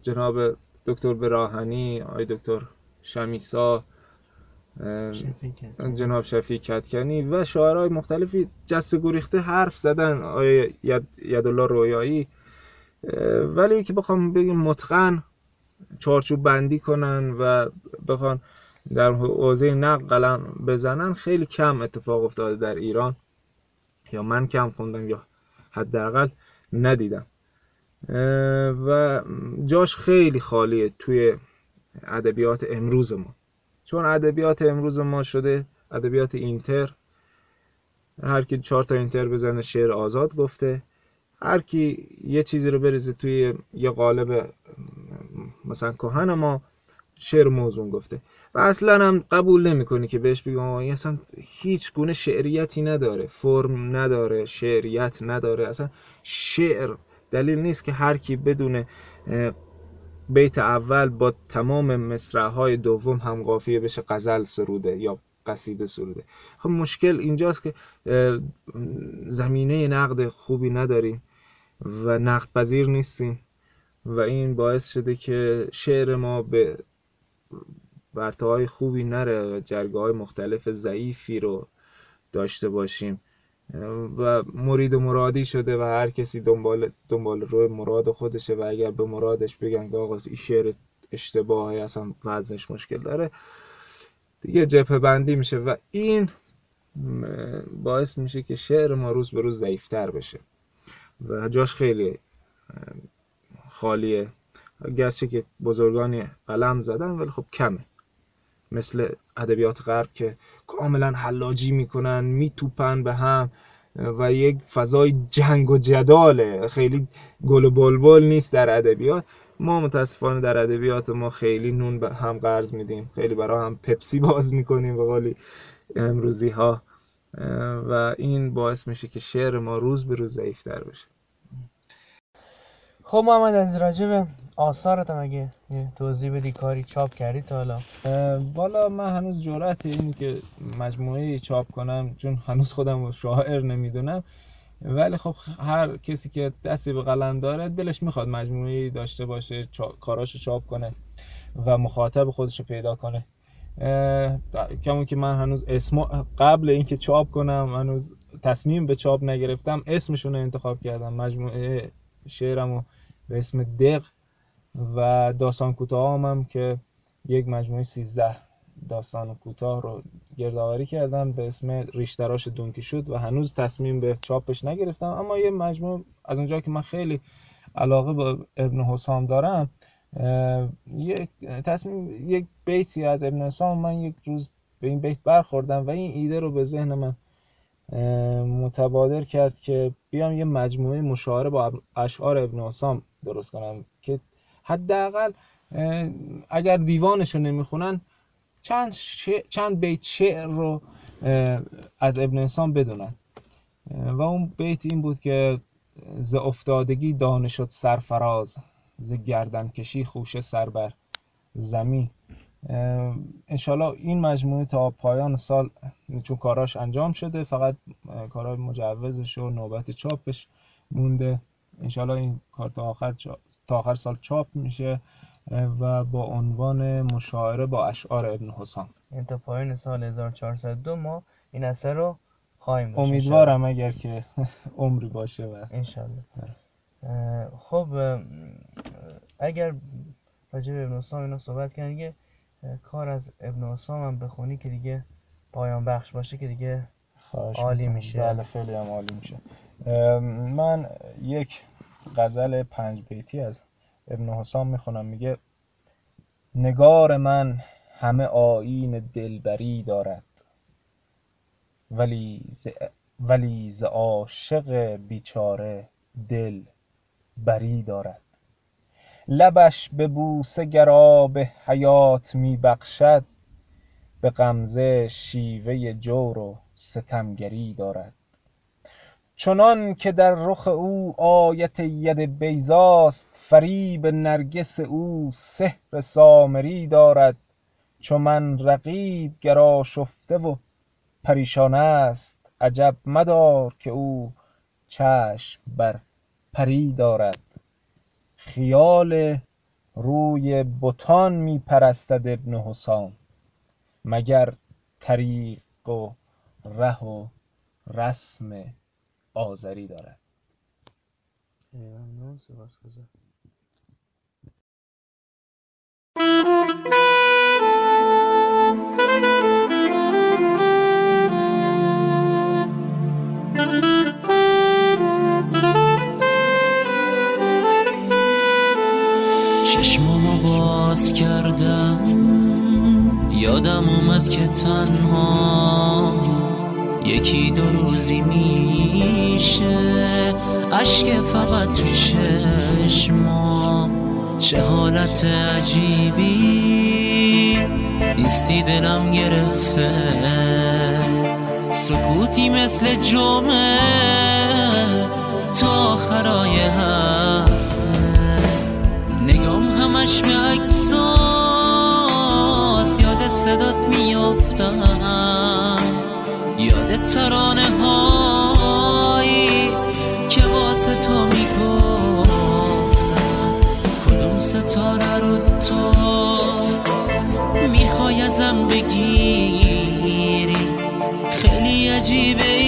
جناب دکتر براهنی آقای دکتر شمیسا جناب شفیع کتکنی و شاعرهای مختلفی جست گریخته حرف زدن آقای یدالله رویایی ولی که بخوام بگیم متقن چارچوب بندی کنن و بخوان در حوزه نقل قلم بزنن خیلی کم اتفاق افتاده در ایران. یا من کم خوندم یا حداقل ندیدم. و جاش خیلی خالیه توی ادبیات امروز ما. چون ادبیات امروز ما شده ادبیات اینتر. هر کی چهار تا اینتر بزنه شعر آزاد گفته. هر کی یه چیزی رو بریزه توی یه قالب مثلا کهن ما شعر موضوع گفته. و اصلا هم قبول نمی‌کنی که بهش بگم اصلا هیچ گونه شعریتی نداره. فرم نداره شعریت نداره. اصلا شعر دلیل نیست که هر کی بدون بیت اول با تمام مصرع دوم هم قافیه بشه غزل سروده یا قصیده سروده. خب مشکل اینجاست که زمینه نقد خوبی نداریم و نقد پذیر نیستیم. و این باعث شده که شعر ما به های خوبی نره و جرگه های مختلف ضعیفی رو داشته باشیم. و مرید و مرادی شده و هر کسی دنبال دنبال روی مراد خودشه و اگر به مرادش بگن که آقا این شعر اشتباهی اصلا وزنش مشکل داره دیگه جبه بندی میشه و این باعث میشه که شعر ما روز به روز ضعیفتر بشه. و جاش خیلی خالیه. گرچه که بزرگانی قلم زدن ولی خب کمه. مثل ادبیات غرب که کاملا حلاجی می‌کنن میتوپن به هم و یک فضای جنگ و جداله. خیلی گل و بلبل نیست در ادبیات. ما متاسفانه در ادبیات ما خیلی نون به هم قرض میدیم. خیلی برای هم پپسی باز می‌کنیم به قولی امروزی ها و این باعث میشه که شعر ما روز به روز ضعیفتر بشه. خب محمد از راجب آثارت هم اگه توضیح بدی کاری چاپ کردی تا حالا؟ والا من هنوز جرأت اینی که مجموعه چاپ کنم چون هنوز خودم شاعر نمی‌دونم. ولی خب هر کسی که دستی به قلم داره دلش می‌خواد مجموعه داشته باشه چا... کاراشو چاپ کنه و مخاطب خودش رو پیدا کنه. کمون که من هنوز اسم قبل اینکه چاپ کنم هنوز تصمیم به چاپ نگرفتم اسمشون رو انتخاب کردم. مجموعه شعرم به اسم دق و داستان کوتاه هم, که یک مجموعه 13 داستان کوتاه رو گردآوری کردم به اسم ریشتراش دونکی شد و هنوز تصمیم به چاپش نگرفتم. اما یه مجموعه از اونجا که من خیلی علاقه با ابن حسام دارم یک تصمیم یک بیتی از ابن حسام من یک روز به این بیت برخوردم و این ایده رو به ذهن من متبادر کرد که بیام یه مجموعه مشاهره با اشعار ابن حسام درست کنم که حداقل اگر دیوانش رو نمی‌خونن چند, چند بیت شعر رو از ابن حسام بدونن. و اون بیت این بود که ز افتادگی دانه سرفراز ز گردن کشی خوشه سر بر زمین. انشالله این مجموعه تا پایان سال چون کاراش انجام شده فقط کارهای مجوزش و نوبت چاپش مونده. انشالله این کار تا آخر, تا آخر سال چاپ میشه و با عنوان مشاعره با اشعار ابن حسام. این تا پایان سال 1402 ما این اثر رو خواهیم امیدوارم اگر که عمری باشه و انشالله خب اگر راجع به ابن حسام اینو صحبت کردن کار از ابن حسام هم بخونی که دیگه پایان بخش باشه که دیگه عالی میشه. بله خیلی هم عالی میشه. من یک غزل پنج بیتی از ابن حسام می‌خونم. میگه نگار من همه آین دلبری دارد ولی ز, ولی ز عاشق بیچاره دل بری دارد. لبش به بوسه گراب حیات می بخشد. به غمزه شیوه جور و ستمگری دارد. چنان که در رخ او آیت ید بیزاست فریب نرگس او سحر سامری دارد. چو من رقیب گر شفته و پریشان است عجب مدار که او چشم بر پری دارد. خیال روی بتان می پرستد ابن حسام مگر طریق و ره و رسم آذری دارد. یادم اومد که تنها یکی دو روزی میشه. اشک فقط تو چشمام چه حالت عجیبی نیستی دلم گرفته. سکوتی مثل جمعه تا آخرای هفته. نگام همش به صدات میافتم. یاد ترانه هایی که واسه تو می‌گفتم. کدوم ستاره رو تو می‌خوای ازم بگیری؟ خیلی عجیبه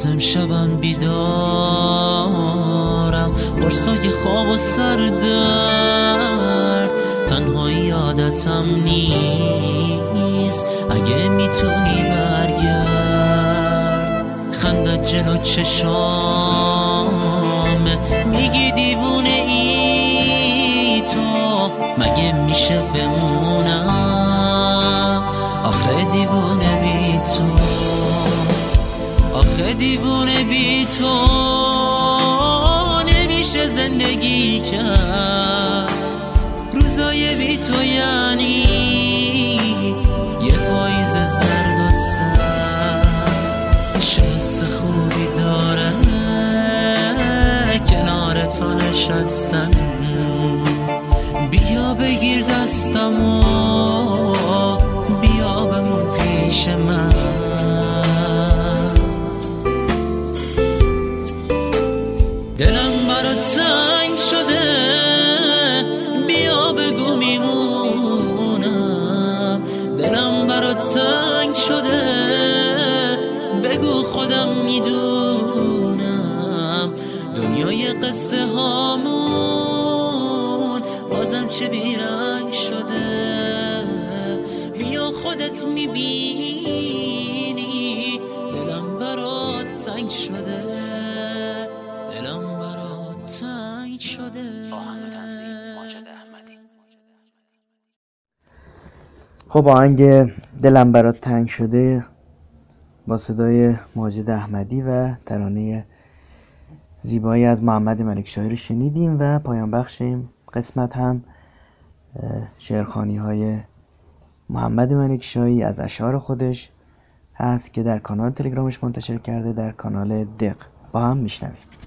بازم شبم بیدارم. قرصای خواب و سردرد. تنهایی عادتم نیست. اگه می‌تونی برگرد. خندت جلو چشامه میگی دیوونه ای تو. مگه میشه بمونم؟ آخه دیوونه بی تو. آخه دیوونه بی تو نمیشه زندگی کرد. روزای بی تو یعنی یه پاییز زرد و سر خوبی داره. کنار تو نشستن. خب آهنگ دلم برات تنگ شده با صدای ماجد احمدی و ترانه زیبایی از محمد ملکشاهی رو شنیدیم و پایان بخش این قسمت هم شعرخانی های محمد ملکشاهی از اشعار خودش هست که در کانال تلگرامش منتشر کرده در کانال دق. با هم میشنویم.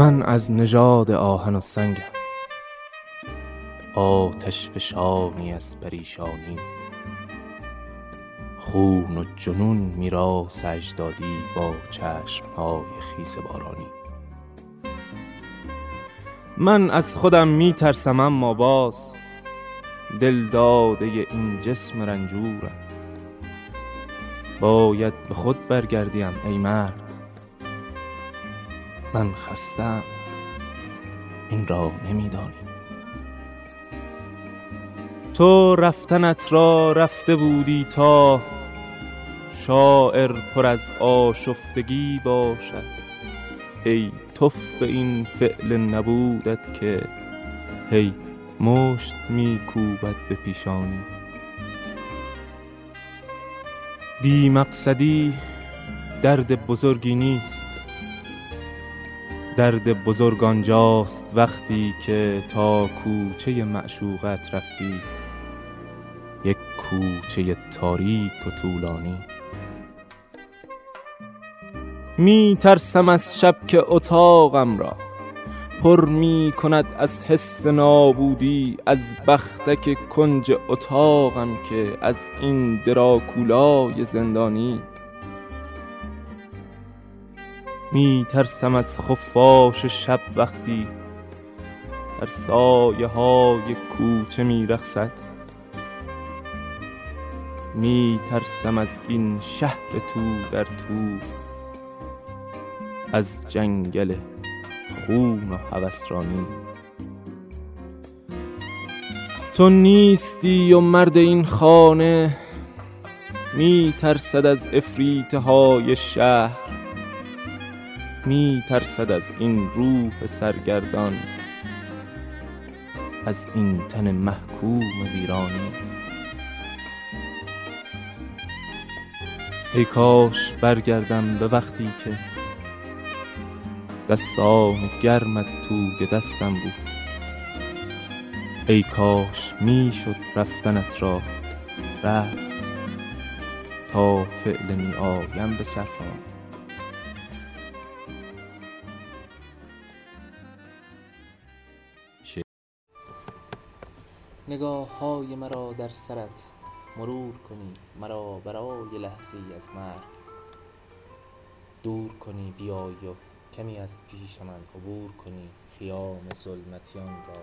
من از نژاد آهن و سنگم. آتش فشانی از پریشانی. خون و جنون میراث اجدادی با چشمهای خیس بارانی. من از خودم میترسم اما باز دل داده این جسم رنجورم. باید به خود برگردیم ای مرد. من خستم. این را نمیدانی. تو رفتنت را رفته بودی تا شاعر پر از آشفتگی باشد. ای تف به این فعل نبودت که هی مشت میکوبد به پیشانی. بی مقصدی درد بزرگی نیست. درد بزرگ آنجاست وقتی که تا کوچه معشوقت رفتی. یک کوچه تاریک و طولانی. می ترسم از شب که اتاقم را. پر می کند از حس نابودی از بختک کنج اتاقم که از این دراکولای زندانی. می ترسم از خفاش شب وقتی در سایه های کوچه می رخصد می ترسم از این شهر تو در تو از جنگل خون و هوسرانی. تو نیستی و مرد این خانه می ترسد از افریته های شهر. می ترسد از این روح سرگردان از این تن محکوم ویرانی. ای کاش برگردم به وقتی که دستان گرمت توی دستم بود. ای کاش می‌شد رفتنت را رفت تا فعل می آیم به صرفان. نگاه های مرا در سرت. مرور کنی مرا برای لحظه ای از مرگ. دور کنی بیایی و کمی از پیش من عبور کنی خیام ظلمتیان را.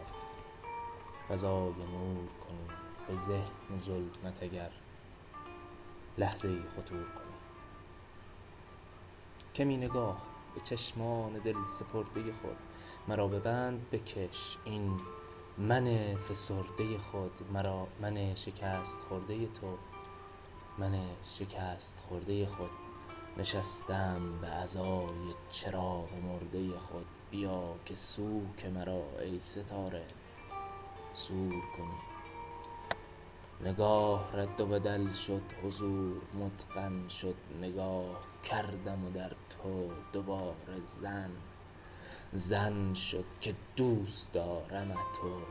فضای نور کنی به ذهن ظلمت اگر لحظه ای خطور کنی. کمی نگاه به چشمان دل سپرده خود. مرا به بند بکش این من فسرده خود مرا من شکست خورده تو من شکست خورده خود. نشستم به عزای چراغ مرده خود. بیا که سوک مرا ای ستاره سور کنی. نگاه رد و بدل شد حضور متقن شد. نگاه کردم و در تو دوباره زن. زن شد که دوست دارم تو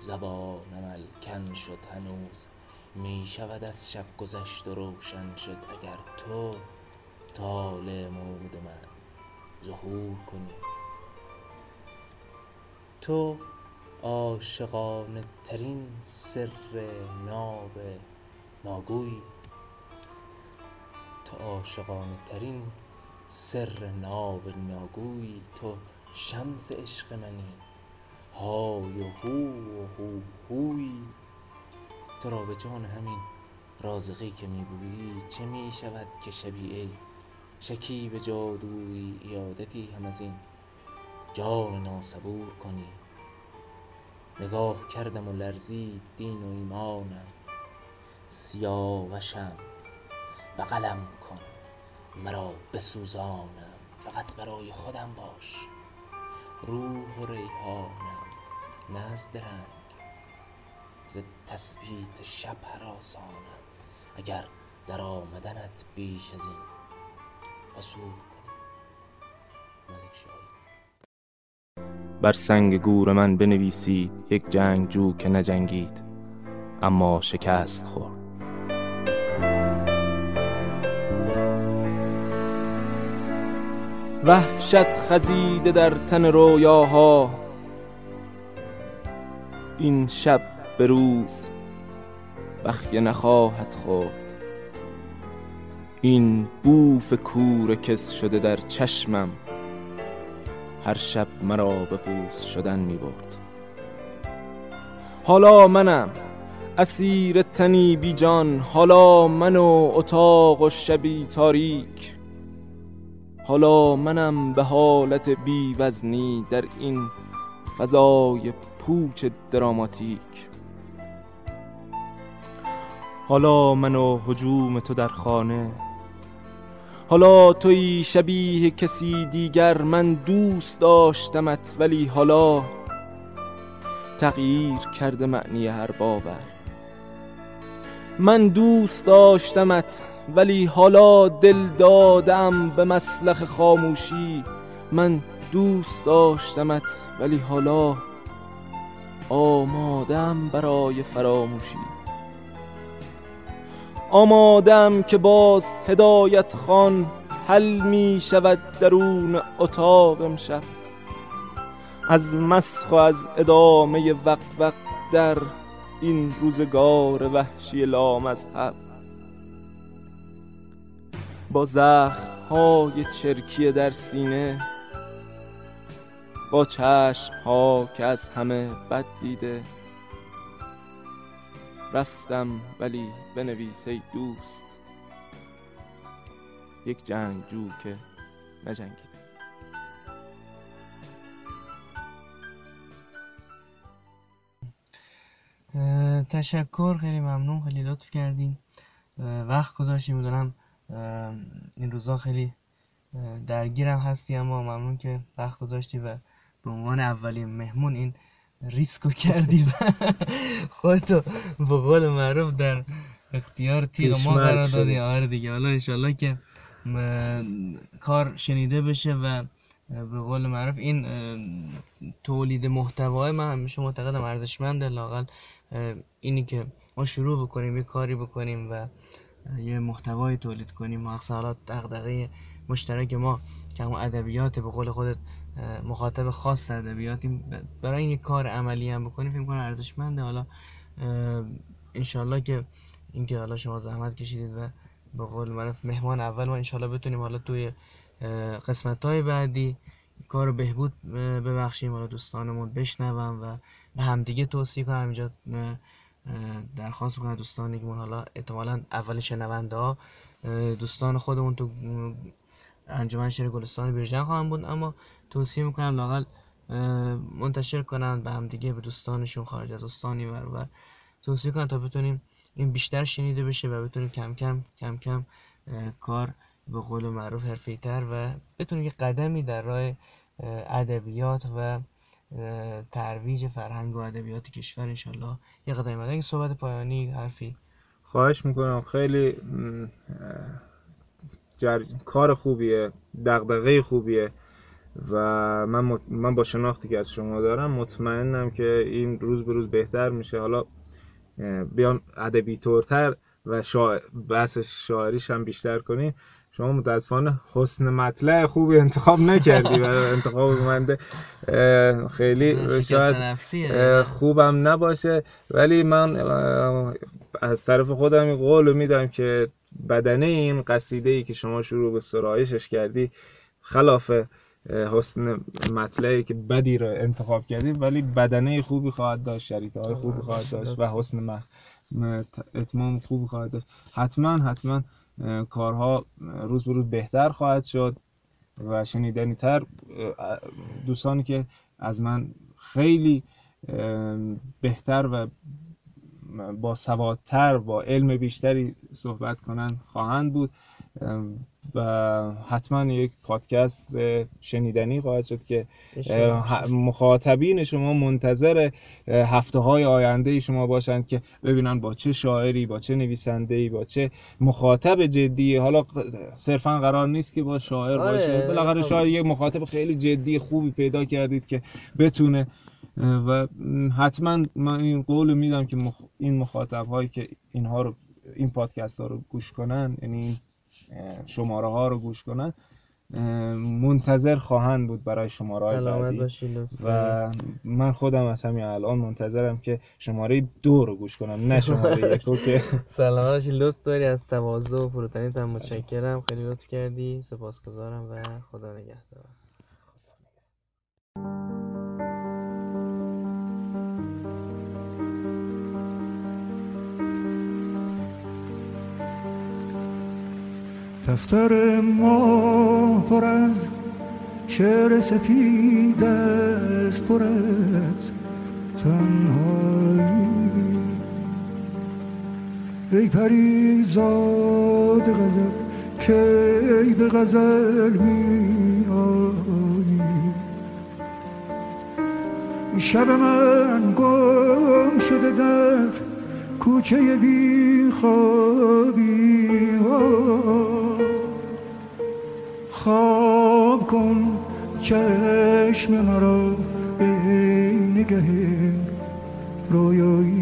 زبانم الکن شد هنوز. می شود از شب گذشت و روشن شد اگر تو طالع مود من ظهور کنی. تو عاشقانه ترین سر ناب ناگویی. تو عاشقانه ترین سر ناب ناگویی تو شمس عشق منی. های و هو و هو هویی. تو را به جان همین رازقی که می گویی چه می شود که شبی ای شکیب جادویی عیادتی هم از این جان ناصبور کنی. نگاه کردم و لرزید دین و ایمانم. سیاوشم بغلم کن. مرا بسوزانم فقط برای خودم باش. روح و ریحانم نه از درنگ ز تثبیت شب هراسانم. اگر در آمدنت بیش از این قصور کنی. ملک شاهی بر سنگ گور من بنویسید یک جنگجو که نجنگید. اما شکست خورد. وحشت خزیده در تن رویاها. این شب به روز بخیه نخواهد خورد. این بوف کور کس شده در چشمم هر شب مرا به قوس شدن می برد. حالا منم اسیر تنی بی جان حالا من و اتاق و شبی تاریک. حالا منم به حالت بی وزنی در این فضای پوچ دراماتیک. حالا من و حجوم تو در خانه. حالا توی شبیه کسی دیگر من دوست داشتمت ولی حالا تغییر کرده معنی هر باور. من دوست داشتمت ولی حالا دل دادم به مسلخ خاموشی. من دوست داشتمت ولی حالا آمادم برای فراموشی. آمادم که باز هدایت خان حل می شود درون اتاق امشب. از مسخ و از ادامه وقت وقت در این روزگار وحشی لامذهب. با زخم های چرکی در سینه با چشم ها که از همه بد دیده. رفتم ولی بنویس ای دوست یک جنگجو که نجنگیده. اه، تشکر خیلی ممنون خیلی لطف کردین. وقت گذاشتی می‌دونم این روزا خیلی درگیرم هستی اما ممنون که وقت گذاشتی و به عنوان اولین مهمون این ریسکو کردی و خودتو به قول معروف در اختیار تیغ ما قرار. دادی. آره دیگه. حالا انشالله که کار شنیده بشه و به قول معروف این تولید محتوای من همیشه معتقدم ارزشمنده. لاقل اینی که ما شروع بکنیم یه کاری بکنیم و یه محتوایی تولید کنیم. مقصد حالا دغدغه مشترک ما که همون ادبیات به قول خودت مخاطب خاص ادبیاتیم. برای این کار عملی هم بکنیم فکر کنم ارزشمنده. حالا انشالله که اینکه حالا شما زحمت کشیدید و به قول معروف مهمان اول ما انشالله بتونیم حالا توی قسمت های بعدی کار رو بهبود ببخشیم. حالا دوستانمون بشنون و به همدیگه توصیه کنم. اینجا درخواست کنم دوستانی که من حالا احتمالا اول شنونده ها دوستان خودمون تو انجمن شعر گلستان بیرجن خواهم بود اما توصیه می‌کنم لاقل منتشر کنن به همدیگه به دوستانشون خارج از استانی و توصیه کنن تا بتونیم این بیشتر شنیده بشه و بتونیم کم کم کم کم کار به قول معروف حرفی تر و بتونیم یه قدمی در راه اه، ادبیات و ترویج فرهنگ و ادبیات کشور انشالله یه قدمی بعد صحبت پایانی حرفی. خواهش می‌کنم. خیلی جر... کار خوبیه دغدغه خوبیه و من, مط... من با شناختی که از شما دارم مطمئنم که این روز به روز بهتر میشه. حالا اه، بیام ادبی طورتر و شاع... بحث شاعریش هم بیشتر کنیم. شما متاسفانه حسن مطلع خوبی انتخاب نکردی و انتخاب اه، خیلی شاید اه، خوبم نباشه. ولی من از طرف خودم این قول میدم که بدنه این قصیده ای که شما شروع به سرایشش کردی خلاف حسن مطلعی که بدی رو انتخاب کردی ولی بدنه خوبی خواهد داشت شریطه های خوبی خواهد داشت و حسن اتمام خوبی خواهد داشت. حتما حتما کارها روز به روز بهتر خواهد شد و شنیدنی تر دوستانی که از من خیلی بهتر و با سوادتر با علم بیشتری صحبت کنند خواهند بود. و حتما یک پادکست شنیدنی خواهد شد که مخاطبین شما منتظر هفته های آینده شما باشند که ببینن با چه شاعری با چه نویسنده با چه مخاطب جدی. حالا صرفا قرار نیست که با شاعر آره، باشه بالاخره خب. شاید یک مخاطب خیلی جدی خوبی پیدا کردید که بتونه و حتما من این قول میدم که مخ... این مخاطب هایی که اینها رو این پادکست ها رو گوش کنن یعنی شماره ها رو گوش کنن. منتظر خواهند بود برای شماره بعدی. و من خودم از همین الان منتظرم که شماره دو رو گوش کنم نه شماره یکو که سلامت باشی لطف داری از تواضع و فروتنیت هم متشکرم. خیلی لطف کردی. سپاسگزارم و خدا نگهدار. دفتر ما پر از شعر سپید است پر از تنهایی. ای پری زاد غزل کی به غزل می آیی شب من گم شده در کوچه بی خوابی خواب کن چشم مرا ای نگه رویایی